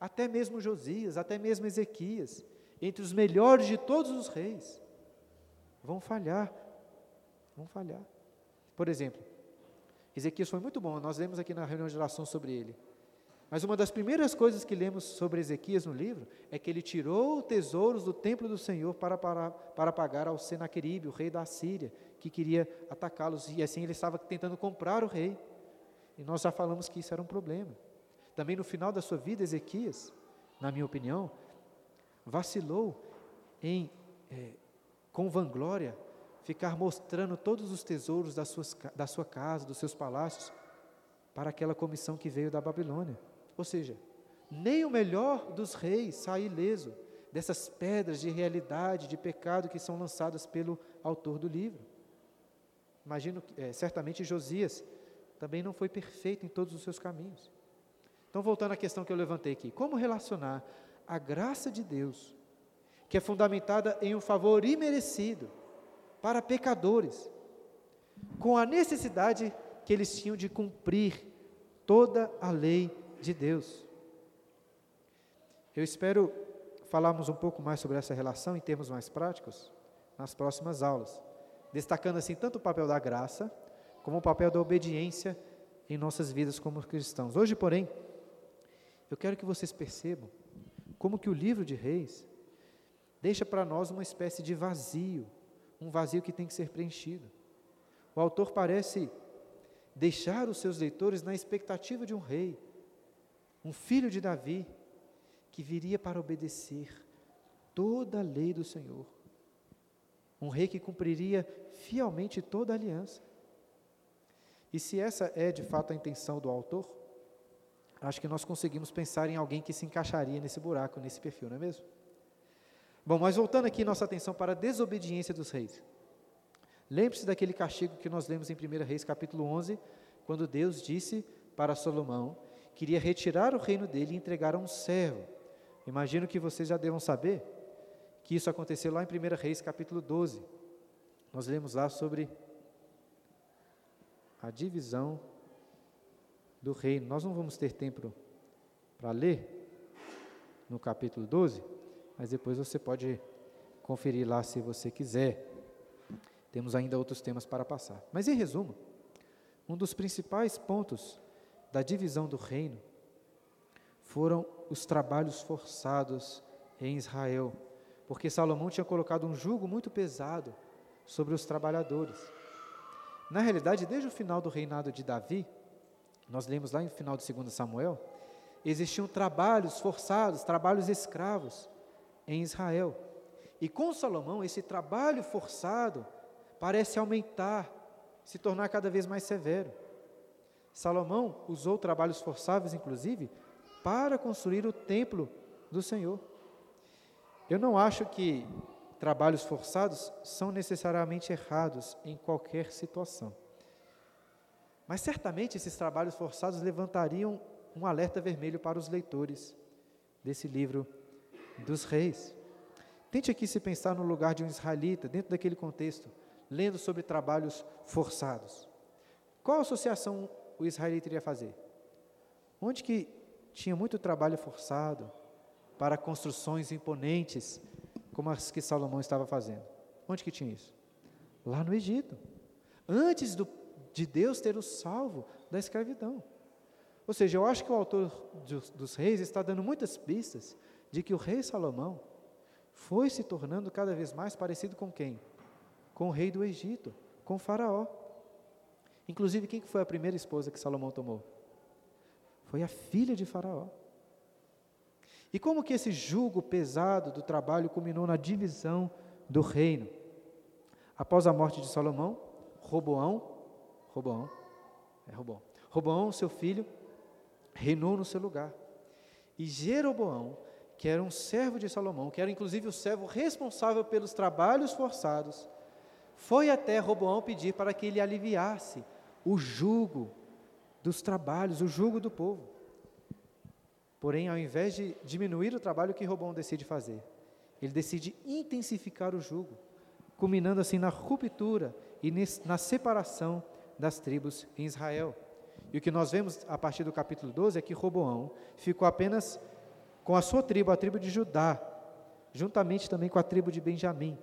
[SPEAKER 1] Até mesmo Josias, até mesmo Ezequias, entre os melhores de todos os reis, vão falhar. Vão falhar. Por exemplo, Ezequias foi muito bom, nós lemos aqui na reunião de oração sobre ele. Mas uma das primeiras coisas que lemos sobre Ezequias no livro é que ele tirou tesouros do templo do Senhor para, para, para pagar ao Senaqueribe, o rei da Síria, que queria atacá-los, e assim ele estava tentando comprar o rei. E nós já falamos que isso era um problema. Também no final da sua vida, Ezequias, na minha opinião, vacilou em, é, com vanglória, ficar mostrando todos os tesouros da, suas, da sua casa, dos seus palácios, para aquela comissão que veio da Babilônia. Ou seja, nem o melhor dos reis sai ileso dessas pedras de realidade, de pecado que são lançadas pelo autor do livro. Imagino, é, certamente Josias também não foi perfeito em todos os seus caminhos. Então, voltando à questão que eu levantei aqui, como relacionar a graça de Deus, que é fundamentada em um favor imerecido para pecadores, com a necessidade que eles tinham de cumprir toda a lei de Deus. Eu espero falarmos um pouco mais sobre essa relação em termos mais práticos nas próximas aulas, destacando assim tanto o papel da graça como o papel da obediência em nossas vidas como cristãos. Hoje, porém, eu quero que vocês percebam como que o livro de Reis deixa para nós uma espécie de vazio, um vazio que tem que ser preenchido. O autor parece deixar os seus leitores na expectativa de um rei, um filho de Davi, que viria para obedecer toda a lei do Senhor. Um rei que cumpriria fielmente toda a aliança. E se essa é de fato a intenção do autor, acho que nós conseguimos pensar em alguém que se encaixaria nesse buraco, nesse perfil, não é mesmo? Bom, mas voltando aqui nossa atenção para a desobediência dos reis. Lembre-se daquele castigo que nós lemos em 1 Reis capítulo 11, quando Deus disse para Salomão que iria retirar o reino dele e entregar a um servo. Imagino que vocês já devam saber que isso aconteceu lá em 1 Reis capítulo 12. Nós lemos lá sobre a divisão do reino. Nós não vamos ter tempo para ler no capítulo 12, mas depois você pode conferir lá se você quiser. Temos ainda outros temas para passar. Mas em resumo, um dos principais pontos da divisão do reino foram os trabalhos forçados em Israel, porque Salomão tinha colocado um jugo muito pesado sobre os trabalhadores. Na realidade, desde o final do reinado de Davi, nós lemos lá no final de 2 Samuel, existiam trabalhos forçados, trabalhos escravos em Israel. E com Salomão, esse trabalho forçado parece aumentar, se tornar cada vez mais severo. Salomão usou trabalhos forçáveis, inclusive, para construir o templo do Senhor. Eu não acho que trabalhos forçados são necessariamente errados em qualquer situação. Mas certamente esses trabalhos forçados levantariam um alerta vermelho para os leitores desse livro dos reis. Tente aqui se pensar no lugar de um israelita, dentro daquele contexto lendo sobre trabalhos forçados. Qual associação o israelita iria fazer? Onde que tinha muito trabalho forçado para construções imponentes, como as que Salomão estava fazendo? Onde que tinha isso? Lá no Egito. Antes do, de Deus ter o salvo da escravidão. Ou seja, eu acho que o autor dos, dos reis está dando muitas pistas de que o rei Salomão foi se tornando cada vez mais parecido com quem? Com o rei do Egito, com Faraó. Inclusive, quem foi a primeira esposa que Salomão tomou? Foi a filha de Faraó. E como que esse jugo pesado do trabalho culminou na divisão do reino? Após a morte de Salomão, Roboão, Roboão, é Roboão, Roboão, seu filho, reinou no seu lugar. E Jeroboão, que era um servo de Salomão, que era inclusive o servo responsável pelos trabalhos forçados, foi até Roboão pedir para que ele aliviasse o jugo dos trabalhos, o jugo do povo. Porém, ao invés de diminuir o trabalho, que Roboão decide fazer? Ele decide intensificar o jugo, culminando assim na ruptura e na separação das tribos em Israel. E o que nós vemos a partir do capítulo 12 é que Roboão ficou apenas com a sua tribo, a tribo de Judá, juntamente também com a tribo de Benjamim.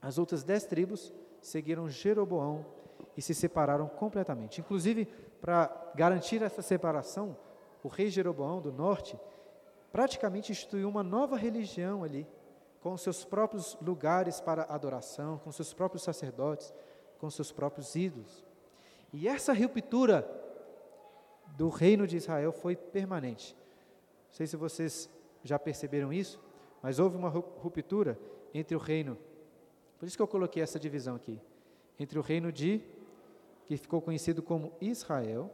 [SPEAKER 1] As outras dez tribos seguiram Jeroboão e se separaram completamente. Inclusive, para garantir essa separação, o rei Jeroboão do norte praticamente instituiu uma nova religião ali, com seus próprios lugares para adoração, com seus próprios sacerdotes, com seus próprios ídolos. E essa ruptura do reino de Israel foi permanente. Não sei se vocês já perceberam isso, mas houve uma ruptura entre o reino, por isso que eu coloquei essa divisão aqui, entre o reino de, que ficou conhecido como Israel,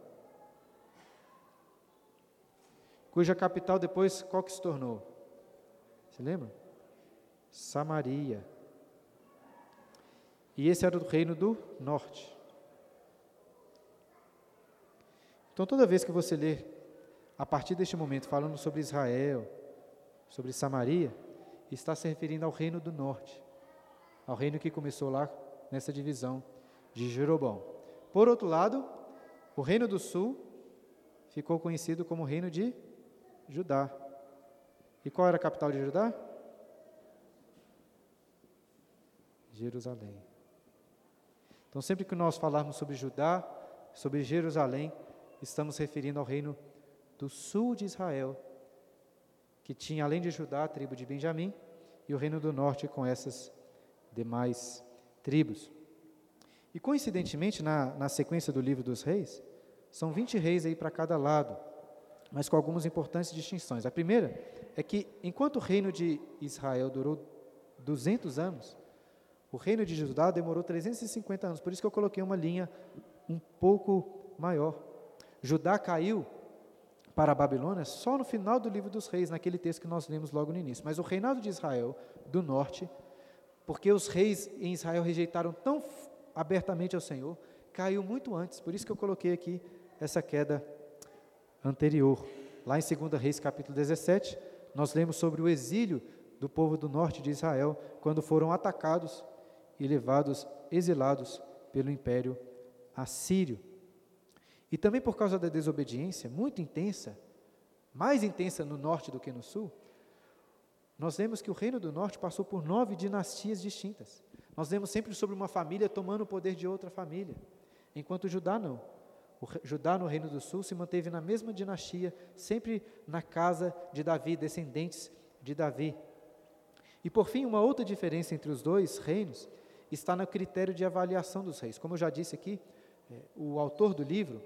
[SPEAKER 1] cuja capital depois qual que se tornou? Você lembra? Samaria. E esse era o reino do norte. Então, toda vez que você ler, a partir deste momento, falando sobre Israel, sobre Samaria, está se referindo ao reino do norte, ao reino que começou lá nessa divisão de Jeroboão. Por outro lado, o reino do sul ficou conhecido como reino de Judá. E qual era a capital de Judá? Jerusalém. Então, sempre que nós falarmos sobre Judá, sobre Jerusalém, estamos referindo ao reino do sul de Israel, que tinha, além de Judá, a tribo de Benjamim, e o reino do norte com essas demais tribos. E coincidentemente, na, na sequência do livro dos reis, são 20 reis aí para cada lado, mas com algumas importantes distinções. A primeira é que, enquanto o reino de Israel durou 200 anos, o reino de Judá demorou 350 anos, por isso que eu coloquei uma linha um pouco maior. Judá caiu para a Babilônia só no final do livro dos reis, naquele texto que nós lemos logo no início. Mas o reinado de Israel, do norte, porque os reis em Israel rejeitaram tão abertamente ao Senhor, caiu muito antes. Por isso que eu coloquei aqui essa queda anterior. Lá em 2 Reis, capítulo 17, nós lemos sobre o exílio do povo do norte de Israel, quando foram atacados e levados exilados pelo império assírio. E também por causa da desobediência muito intensa, mais intensa no norte do que no sul, nós vemos que o reino do norte passou por nove dinastias distintas. Nós vemos sempre sobre uma família tomando o poder de outra família, enquanto Judá não. O Judá no reino do sul se manteve na mesma dinastia, sempre na casa de Davi, descendentes de Davi. E por fim, uma outra diferença entre os dois reinos está no critério de avaliação dos reis. Como eu já disse aqui, é, o autor do livro,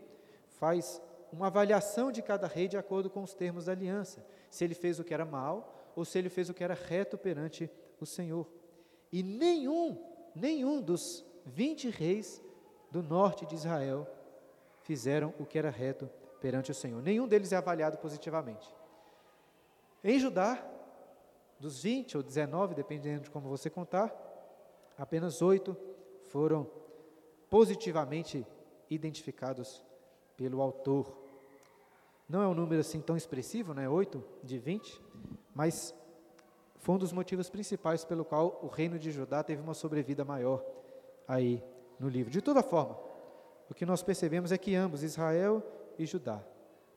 [SPEAKER 1] faz uma avaliação de cada rei de acordo com os termos da aliança, se ele fez o que era mal ou se ele fez o que era reto perante o Senhor. E nenhum, nenhum dos 20 reis do norte de Israel fizeram o que era reto perante o Senhor. Nenhum deles é avaliado positivamente. Em Judá, dos 20 ou 19, dependendo de como você contar, apenas oito foram positivamente identificados pelo autor. Não é um número assim tão expressivo, né? 8 de 20, mas foi um dos motivos principais pelo qual o reino de Judá teve uma sobrevida maior aí no livro. De toda forma, o que nós percebemos é que ambos, Israel e Judá,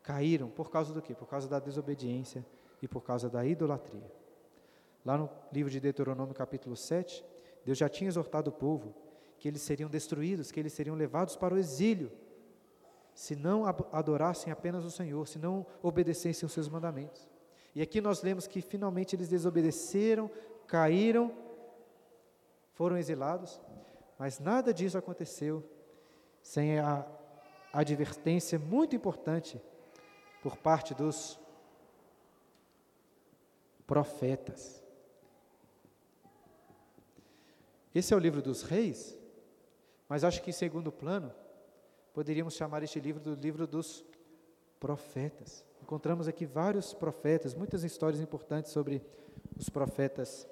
[SPEAKER 1] caíram por causa do quê? Por causa da desobediência e por causa da idolatria. Lá no livro de Deuteronômio, capítulo 7, Deus já tinha exortado o povo que eles seriam destruídos, que eles seriam levados para o exílio se não adorassem apenas o Senhor, se não obedecessem os seus mandamentos. E aqui nós lemos que finalmente eles desobedeceram caíram, foram exilados, mas nada disso aconteceu sem a advertência muito importante por parte dos profetas. Esse é o livro dos reis, mas acho que em segundo plano, poderíamos chamar este livro do livro dos profetas. Encontramos aqui vários profetas, muitas histórias importantes sobre os profetas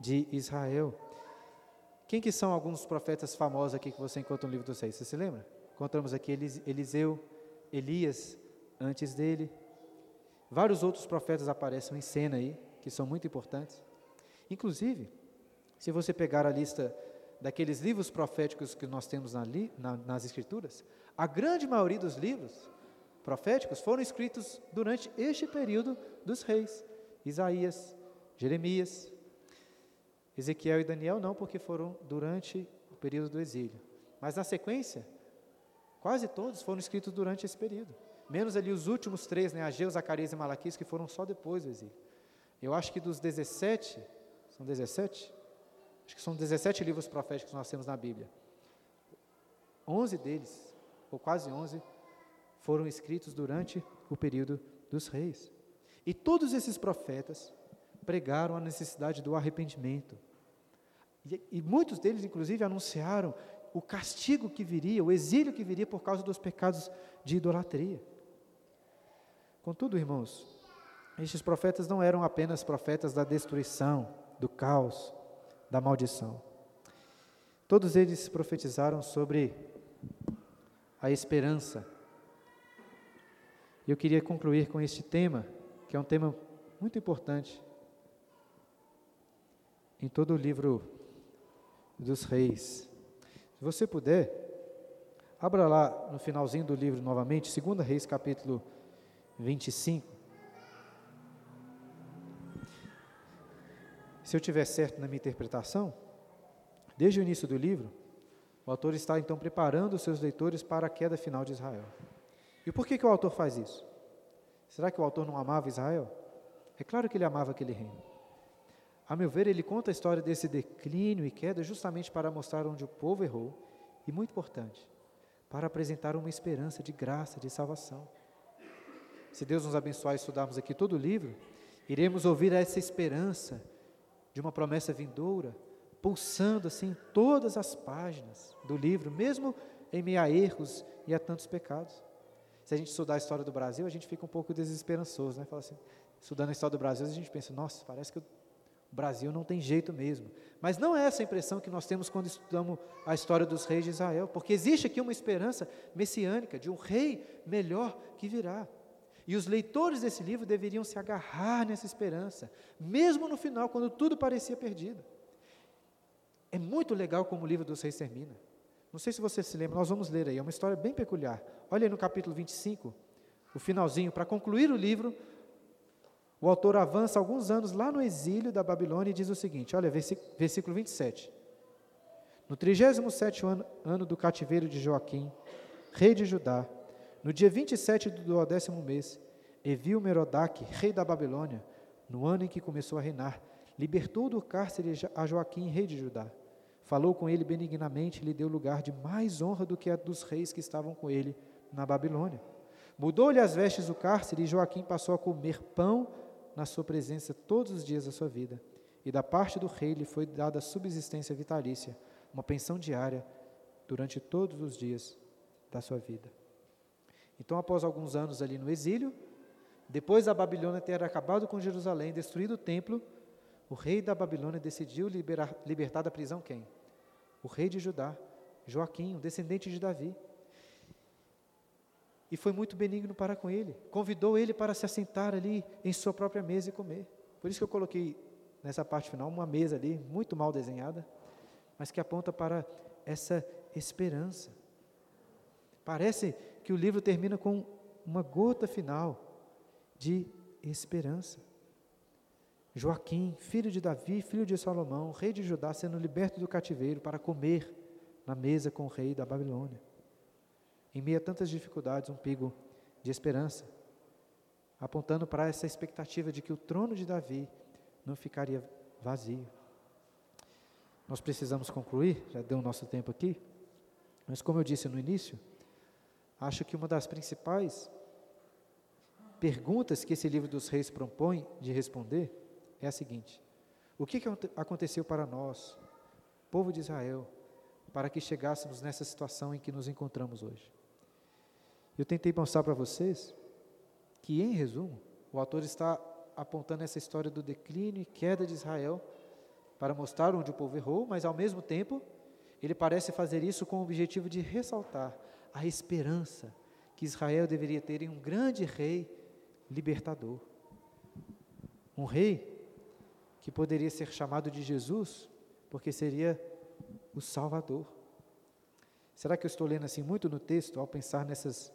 [SPEAKER 1] de Israel. Quem que são alguns profetas famosos aqui que você encontra no livro dos reis? Você se lembra? Encontramos aqui Eliseu, Elias, antes dele. Vários outros profetas aparecem em cena aí, que são muito importantes. Inclusive, se você pegar a lista daqueles livros proféticos que nós temos na, na, nas Escrituras, a grande maioria dos livros proféticos foram escritos durante este período dos reis. Isaías, Jeremias, Ezequiel e Daniel não, porque foram durante o período do exílio. Mas na sequência, quase todos foram escritos durante esse período. Menos ali os últimos três, né, Ageu, Zacarias e Malaquias, que foram só depois do exílio. Eu acho que dos 17, são 17? Acho que são 17 livros proféticos que nós temos na Bíblia. 11 deles, ou quase 11, foram escritos durante o período dos reis. E todos esses profetas pregaram a necessidade do arrependimento. E, e, muitos deles, inclusive, anunciaram o castigo que viria, o exílio que viria por causa dos pecados de idolatria. Contudo, irmãos, estes profetas não eram apenas profetas da destruição, do caos, da maldição. Todos eles profetizaram sobre a esperança. Eu queria concluir com este tema, que é um tema muito importante em todo o livro dos reis. Se você puder, abra lá no finalzinho do livro novamente, 2 Reis, capítulo 25. Se eu tiver certo na minha interpretação, desde o início do livro, o autor está então preparando os seus leitores para a queda final de Israel. E por que, que o autor faz isso? Será que o autor não amava Israel? É claro que ele amava aquele reino. A meu ver, ele conta a história desse declínio e queda justamente para mostrar onde o povo errou e, muito importante, para apresentar uma esperança de graça, de salvação. Se Deus nos abençoar e estudarmos aqui todo o livro, iremos ouvir essa esperança de uma promessa vindoura, pulsando assim todas as páginas do livro, mesmo em meio a erros e a tantos pecados. Se a gente estudar a história do Brasil, a gente fica um pouco desesperançoso, né? Fala assim, estudando a história do Brasil, a gente pensa, nossa, parece que o Brasil não tem jeito mesmo. Mas não é essa a impressão que nós temos quando estudamos a história dos reis de Israel, porque existe aqui uma esperança messiânica de um rei melhor que virá. E os leitores desse livro deveriam se agarrar nessa esperança, mesmo no final, quando tudo parecia perdido. É muito legal como o livro dos reis termina. Não sei se você se lembra, nós vamos ler aí, é uma história bem peculiar. Olha aí no capítulo 25, o finalzinho, para concluir o livro, o autor avança alguns anos lá no exílio da Babilônia e diz o seguinte: olha, versículo 27. No 37 ano, ano do cativeiro de Joaquim, rei de Judá, no dia 27 do duodécimo mês, Evil Merodach, rei da Babilônia, no ano em que começou a reinar, libertou do cárcere a Joaquim, rei de Judá. Falou com ele benignamente e lhe deu lugar de mais honra do que a dos reis que estavam com ele na Babilônia. Mudou-lhe as vestes do cárcere e Joaquim passou a comer pão na sua presença todos os dias da sua vida. E da parte do rei lhe foi dada subsistência vitalícia, uma pensão diária durante todos os dias da sua vida. Então, após alguns anos ali no exílio, depois da Babilônia ter acabado com Jerusalém, destruído o templo, o rei da Babilônia decidiu liberar, libertar da prisão quem? O rei de Judá, Joaquim, o descendente de Davi. E foi muito benigno para com ele. Convidou ele para se assentar ali em sua própria mesa e comer. Por isso que eu coloquei nessa parte final uma mesa ali, muito mal desenhada, mas que aponta para essa esperança. Parece que o livro termina com uma gota final de esperança. Joaquim, filho de Davi, filho de Salomão, rei de Judá, sendo liberto do cativeiro para comer na mesa com o rei da Babilônia. Em meio a tantas dificuldades, um pigo de esperança, apontando para essa expectativa de que o trono de Davi não ficaria vazio. Nós precisamos concluir, já deu o nosso tempo aqui, mas como eu disse no início, acho que uma das principais perguntas que esse livro dos reis propõe de responder é a seguinte: O que, que aconteceu para nós, povo de Israel, para que chegássemos nessa situação em que nos encontramos hoje? Eu tentei mostrar para vocês que, em resumo, o autor está apontando essa história do declínio e queda de Israel para mostrar onde o povo errou, mas ao mesmo tempo ele parece fazer isso com o objetivo de ressaltar a esperança que Israel deveria ter em um grande rei libertador. Um rei que poderia ser chamado de Jesus, porque seria o Salvador. Será que eu estou lendo assim muito no texto ao pensar nessas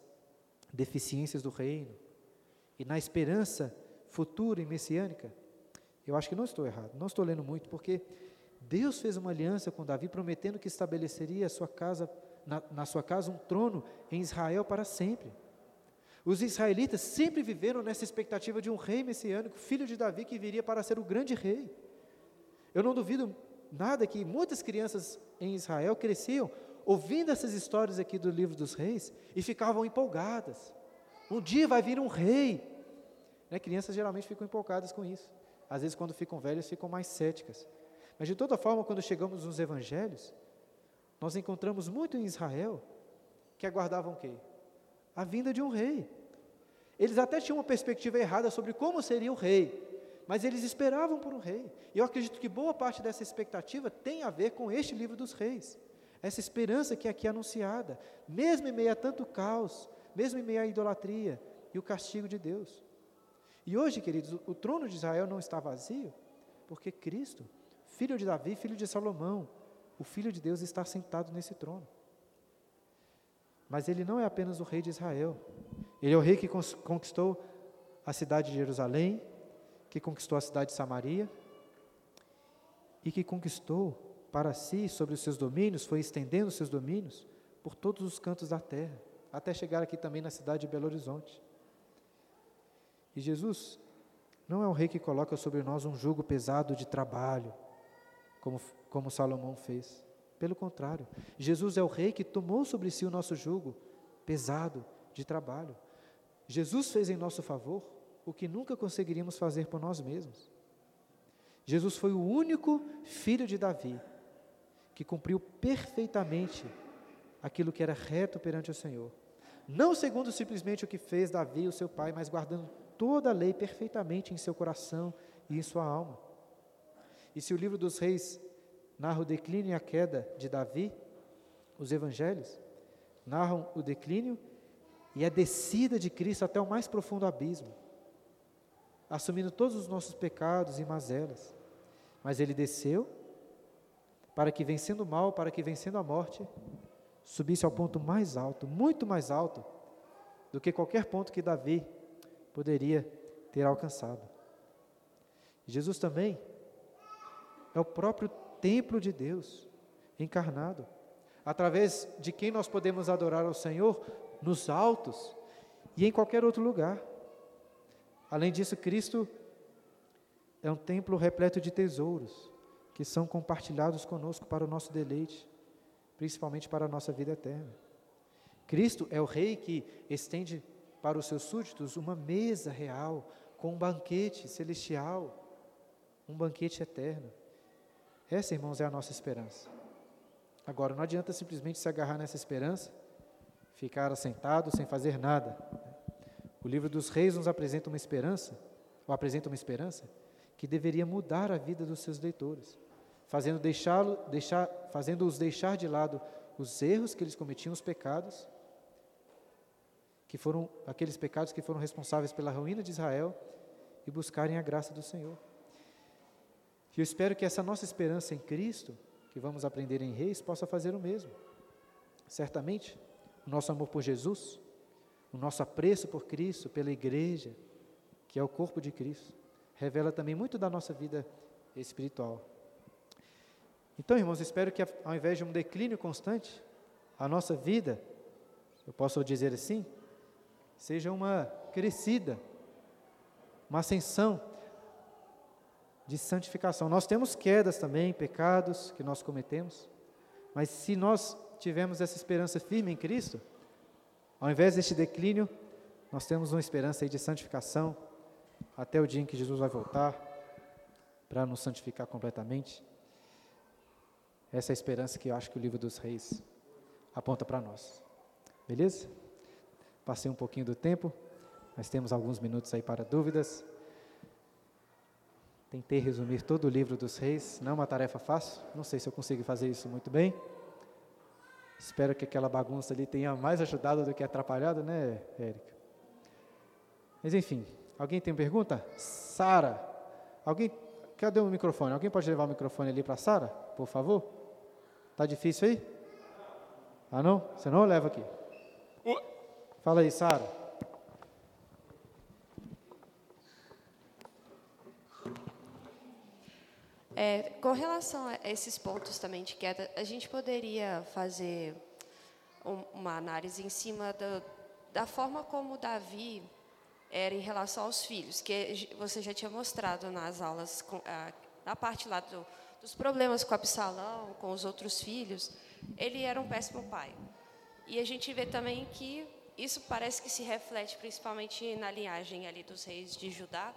[SPEAKER 1] deficiências do reino e na esperança futura e messiânica? Eu acho que não estou errado, não estou lendo muito, porque Deus fez uma aliança com Davi prometendo que estabeleceria sua casa, na, na sua casa um trono em Israel para sempre. Os israelitas sempre viveram nessa expectativa de um rei messiânico, filho de Davi, que viria para ser o grande rei. Eu não duvido nada que muitas crianças em Israel cresciam ouvindo essas histórias aqui do livro dos reis e ficavam empolgadas. Um dia vai vir um rei. Né? Crianças geralmente ficam empolgadas com isso. Às vezes, quando ficam velhas, ficam mais céticas. Mas, de toda forma, quando chegamos nos evangelhos, nós encontramos muito em Israel que aguardavam o quê? A vinda de um rei. Eles até tinham uma perspectiva errada sobre como seria o rei, mas eles esperavam por um rei. E eu acredito que boa parte dessa expectativa tem a ver com este livro dos reis. Essa esperança que é aqui é anunciada, mesmo em meio a tanto caos, mesmo em meio à idolatria e o castigo de Deus. E hoje, queridos, o, o trono de Israel não está vazio, porque Cristo, filho de Davi, filho de Salomão, o filho de Deus está sentado nesse trono. Mas ele não é apenas o rei de Israel, ele é o rei que conquistou a cidade de Jerusalém, que conquistou a cidade de Samaria e que conquistou para si sobre os seus domínios, foi estendendo os seus domínios por todos os cantos da terra, até chegar aqui também na cidade de Belo Horizonte. E Jesus não é um rei que coloca sobre nós um jugo pesado de trabalho, como, como Salomão fez. Pelo contrário, Jesus é o rei que tomou sobre si o nosso jugo pesado de trabalho. Jesus fez em nosso favor o que nunca conseguiríamos fazer por nós mesmos. Jesus foi o único filho de Davi que cumpriu perfeitamente aquilo que era reto perante o Senhor. Não segundo simplesmente o que fez Davi, o seu pai, mas guardando toda a lei perfeitamente em seu coração e em sua alma. E se o livro dos reis narra o declínio e a queda de Davi, os evangelhos narram o declínio e a descida de Cristo até o mais profundo abismo, assumindo todos os nossos pecados e mazelas. Mas ele desceu para que, vencendo o mal, para que, vencendo a morte, subisse ao ponto mais alto, muito mais alto do que qualquer ponto que Davi poderia ter alcançado. Jesus também é o próprio templo de Deus encarnado, através de quem nós podemos adorar ao Senhor nos altos e em qualquer outro lugar. Além disso, Cristo é um templo repleto de tesouros que são compartilhados conosco para o nosso deleite, principalmente para a nossa vida eterna. Cristo é o Rei que estende para os seus súditos uma mesa real, com um banquete celestial, um banquete eterno. Essa, irmãos, é a nossa esperança. Agora, não adianta simplesmente se agarrar nessa esperança ficar assentado sem fazer nada. O livro dos reis nos apresenta uma esperança, ou apresenta uma esperança, que deveria mudar a vida dos seus leitores, fazendo deixá-lo, deixar, fazendo-os deixar de lado os erros que eles cometiam, os pecados, que foram aqueles pecados que foram responsáveis pela ruína de Israel, e buscarem a graça do Senhor. E eu espero que essa nossa esperança em Cristo, que vamos aprender em Reis, possa fazer o mesmo. Certamente, o nosso amor por Jesus, o nosso apreço por Cristo, pela igreja, que é o corpo de Cristo, revela também muito da nossa vida espiritual. Então, irmãos, espero que ao invés de um declínio constante, a nossa vida, eu posso dizer assim, seja uma crescida, uma ascensão, de santificação. Nós temos quedas também, pecados que nós cometemos, mas se nós tivermos essa esperança firme em Cristo, ao invés deste declínio, nós temos uma esperança aí de santificação até o dia em que Jesus vai voltar para nos santificar completamente. Essa é a esperança que eu acho que o livro dos reis aponta para nós. Beleza? Passei um pouquinho do tempo, mas temos alguns minutos aí para dúvidas. Tentei resumir todo o livro dos reis, não é uma tarefa fácil, não sei se eu consigo fazer isso muito bem. Espero que aquela bagunça ali tenha mais ajudado do que atrapalhado, né, Érica? Mas enfim, alguém tem pergunta? Sara, alguém, cadê o microfone? Alguém pode levar o microfone ali para Sara, por favor? Tá difícil aí? Ah não? Você não leva aqui. Fala aí, Sara.
[SPEAKER 2] É, com relação a esses pontos também de queda, a gente poderia fazer um, uma análise em cima do, da forma como Davi era em relação aos filhos, que você já tinha mostrado nas aulas, com, a, na parte lá do, dos problemas com Absalão, com os outros filhos, ele era um péssimo pai. E a gente vê também que isso parece que se reflete principalmente na linhagem ali dos reis de Judá,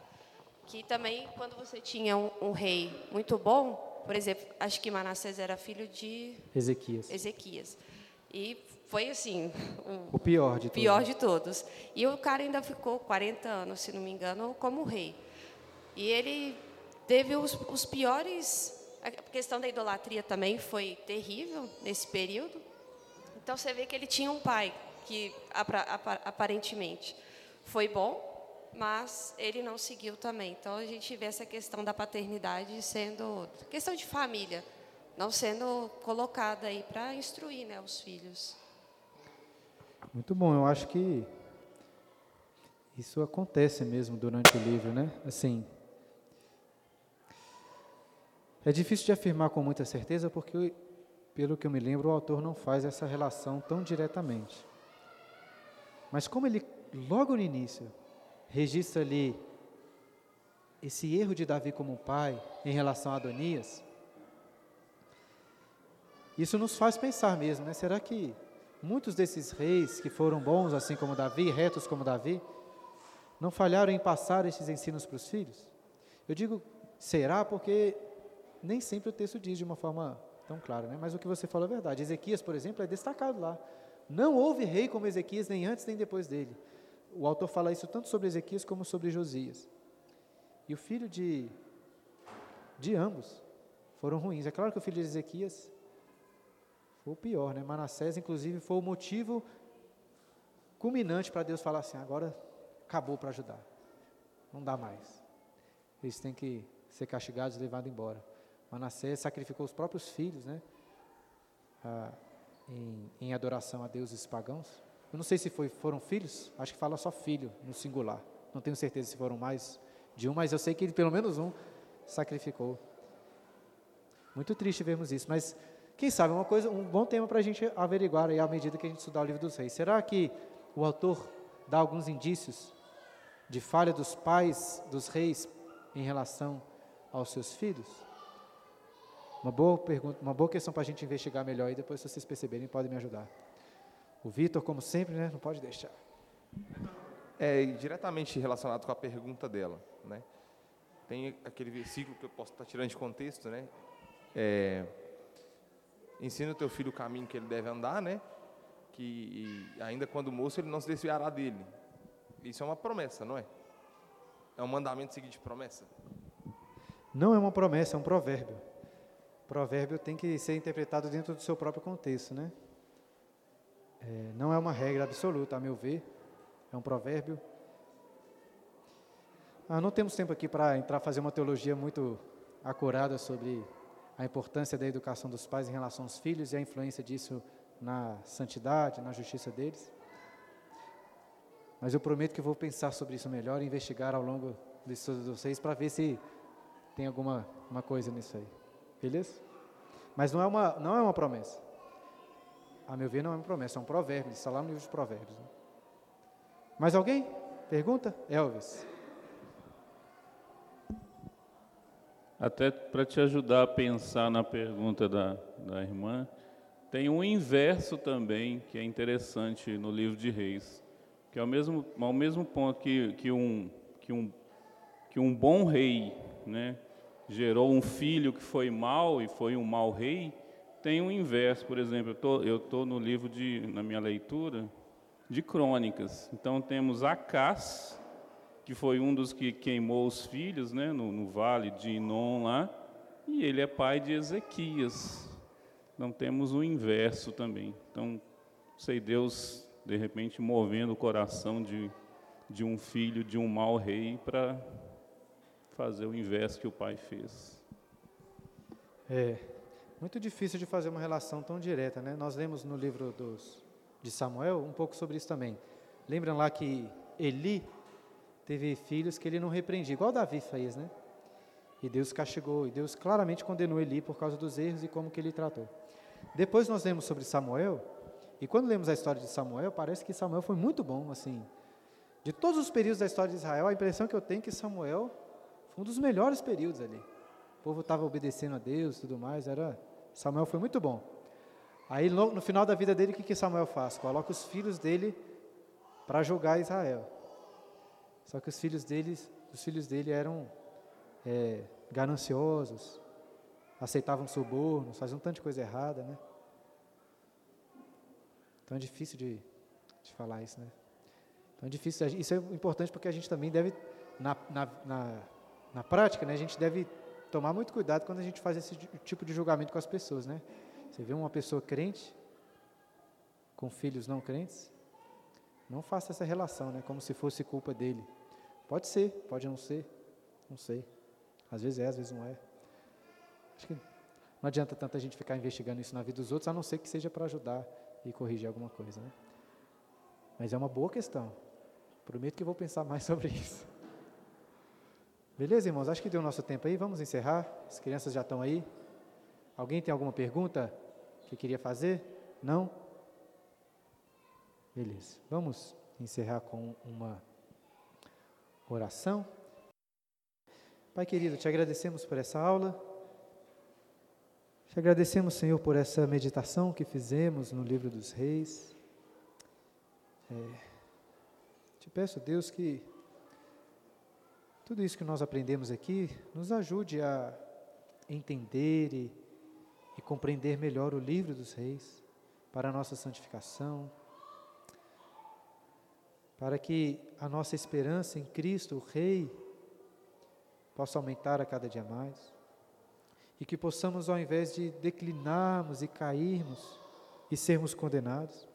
[SPEAKER 2] que também, quando você tinha um, um, rei muito bom, por exemplo, acho que Manassés era filho de
[SPEAKER 1] Ezequias.
[SPEAKER 2] Ezequias. E foi assim,
[SPEAKER 1] um, o pior de
[SPEAKER 2] pior todos. de todos. E o cara ainda ficou 40 anos, se não me engano, como rei. E ele teve os, os piores. A questão da idolatria também foi terrível nesse período. Então você vê que ele tinha um pai que aparentemente foi bom, mas ele não seguiu também. Então a gente vê essa questão da paternidade sendo questão de família, não sendo colocada aí para instruir, né, os filhos.
[SPEAKER 1] Muito bom. Eu acho que isso acontece mesmo durante o livro, né? Assim, é difícil de afirmar com muita certeza porque, pelo que eu me lembro, o autor não faz essa relação tão diretamente. Mas como ele logo no início registra ali esse erro de Davi como pai em relação a Adonias, isso nos faz pensar mesmo, né? Será que muitos desses reis que foram bons, assim como Davi, retos como Davi, não falharam em passar esses ensinos para os filhos? Eu digo será porque nem sempre o texto diz de uma forma tão clara, né? Mas o que você falou é verdade. Ezequias, por exemplo, é destacado lá. Não houve rei como Ezequias nem antes nem depois dele. O autor fala isso tanto sobre Ezequias como sobre Josias. E o filho de, de ambos foram ruins. É claro que o filho de Ezequias foi o pior, né? Manassés, inclusive, foi o motivo culminante para Deus falar assim: agora acabou para ajudar. Não dá mais. Eles têm que ser castigados e levados embora. Manassés sacrificou os próprios filhos, né? Ah, em, em adoração a deuses pagãos. Eu não sei se foi, foram filhos, acho que fala só filho no singular. Não tenho certeza se foram mais de um, mas eu sei que ele, pelo menos um sacrificou. Muito triste vermos isso, mas quem sabe uma coisa, um bom tema para a gente averiguar aí à medida que a gente estudar o livro dos reis. Será que o autor dá alguns indícios de falha dos pais dos reis em relação aos seus filhos? Uma boa pergunta, uma boa questão para a gente investigar melhor e depois, se vocês perceberem, podem me ajudar. O Vitor, como sempre, né, não pode deixar.
[SPEAKER 3] É diretamente relacionado com a pergunta dela, né? Tem aquele versículo que eu posso estar tirando de contexto, né? É, ensina o teu filho o caminho que ele deve andar, né? Que ainda quando moço ele não se desviará dele. Isso é uma promessa, não é? É um mandamento seguinte de promessa?
[SPEAKER 1] Não é uma promessa, é um provérbio. Provérbio tem que ser interpretado dentro do seu próprio contexto, né? É, não é uma regra absoluta, a meu ver, é um provérbio. Ah, não temos tempo aqui para entrar fazer uma teologia muito acurada sobre a importância da educação dos pais em relação aos filhos e a influência disso na santidade, na justiça deles. Mas eu prometo que vou pensar sobre isso melhor e investigar ao longo do estudo de vocês para ver se tem alguma uma coisa nisso aí. Beleza? Mas não é uma, não é uma promessa. A meu ver, não é uma promessa, é um provérbio, está lá no livro de provérbios. Né? Mais alguém? Pergunta? Elvis.
[SPEAKER 4] Até para te ajudar a pensar na pergunta da, da irmã, tem um inverso também que é interessante no livro de Reis, que é ao mesmo, ao mesmo ponto que, que, um, que, um, que um bom rei né, gerou um filho que foi mau e foi um mau rei, tem um inverso. Por exemplo, eu estou no livro de, na minha leitura, de crônicas. Então temos Acás, que foi um dos que queimou os filhos né, no, no vale de Inon lá, e ele é pai de Ezequias. Então temos o inverso também. Então, sei Deus, de repente, movendo o coração de, de um filho de um mau rei para fazer o inverso que o pai fez.
[SPEAKER 1] É, muito difícil de fazer uma relação tão direta, né? Nós lemos no livro dos, de Samuel um pouco sobre isso também. Lembram lá que Eli teve filhos que ele não repreendia, igual Davi fez, né? E Deus castigou, e Deus claramente condenou Eli por causa dos erros e como que ele tratou. Depois nós lemos sobre Samuel, e quando lemos a história de Samuel, parece que Samuel foi muito bom, assim. De todos os períodos da história de Israel, a impressão que eu tenho é que Samuel foi um dos melhores períodos ali. O povo estava obedecendo a Deus e tudo mais, era Samuel foi muito bom. Aí no, no final da vida dele, o que, que Samuel faz? Coloca os filhos dele para julgar Israel. Só que os filhos deles, os filhos dele eram é, gananciosos, aceitavam subornos, faziam um tanto de coisa errada, né? Então é difícil de, de falar isso, né? Então é difícil, isso é importante porque a gente também deve, na, na, na, na prática, né, a gente deve tomar muito cuidado quando a gente faz esse tipo de julgamento com as pessoas, né? Você vê uma pessoa crente com filhos não crentes, não faça essa relação, né, como se fosse culpa dele. Pode ser, pode não ser, não sei. Às vezes é, às vezes não é. Acho que não adianta tanta gente ficar investigando isso na vida dos outros, a não ser que seja para ajudar e corrigir alguma coisa, né? Mas é uma boa questão. Prometo que vou pensar mais sobre isso. Beleza, irmãos? Acho que deu nosso tempo aí. Vamos encerrar. As crianças já estão aí. Alguém tem alguma pergunta que queria fazer? Não? Beleza. Vamos encerrar com uma oração. Pai querido, te agradecemos por essa aula. Te agradecemos, Senhor, por essa meditação que fizemos no livro dos reis. É, te peço, Deus, que tudo isso que nós aprendemos aqui nos ajude a entender e, e compreender melhor o livro dos reis para a nossa santificação, para que a nossa esperança em Cristo, o Rei, possa aumentar a cada dia mais. E que possamos, ao invés de declinarmos e cairmos e sermos condenados,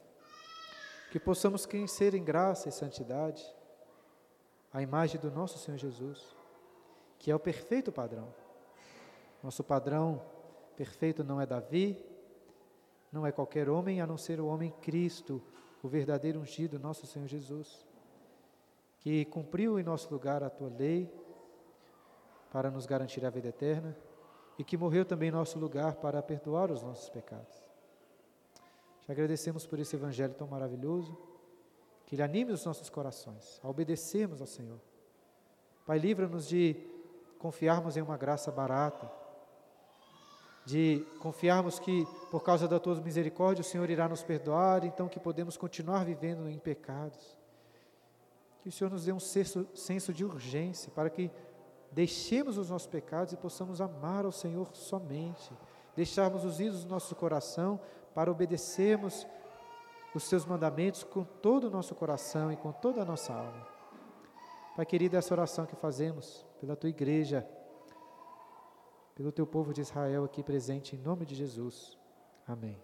[SPEAKER 1] que possamos crescer em graça e santidade, a imagem do nosso Senhor Jesus, que é o perfeito padrão. Nosso padrão perfeito não é Davi, não é qualquer homem a não ser o homem Cristo, o verdadeiro ungido, nosso Senhor Jesus, que cumpriu em nosso lugar a tua lei para nos garantir a vida eterna e que morreu também em nosso lugar para perdoar os nossos pecados. Te agradecemos por esse evangelho tão maravilhoso, que ele anime os nossos corações a obedecermos ao Senhor. Pai, livra-nos de confiarmos em uma graça barata de confiarmos que, por causa da tua misericórdia, o Senhor irá nos perdoar, então que podemos continuar vivendo em pecados. Que o Senhor nos dê um senso, senso de urgência para que deixemos os nossos pecados e possamos amar ao Senhor somente, deixarmos os ídolos do nosso coração para obedecermos os seus mandamentos com todo o nosso coração e com toda a nossa alma. Pai querido, essa oração que fazemos pela tua igreja, pelo teu povo de Israel aqui presente, em nome de Jesus. Amém.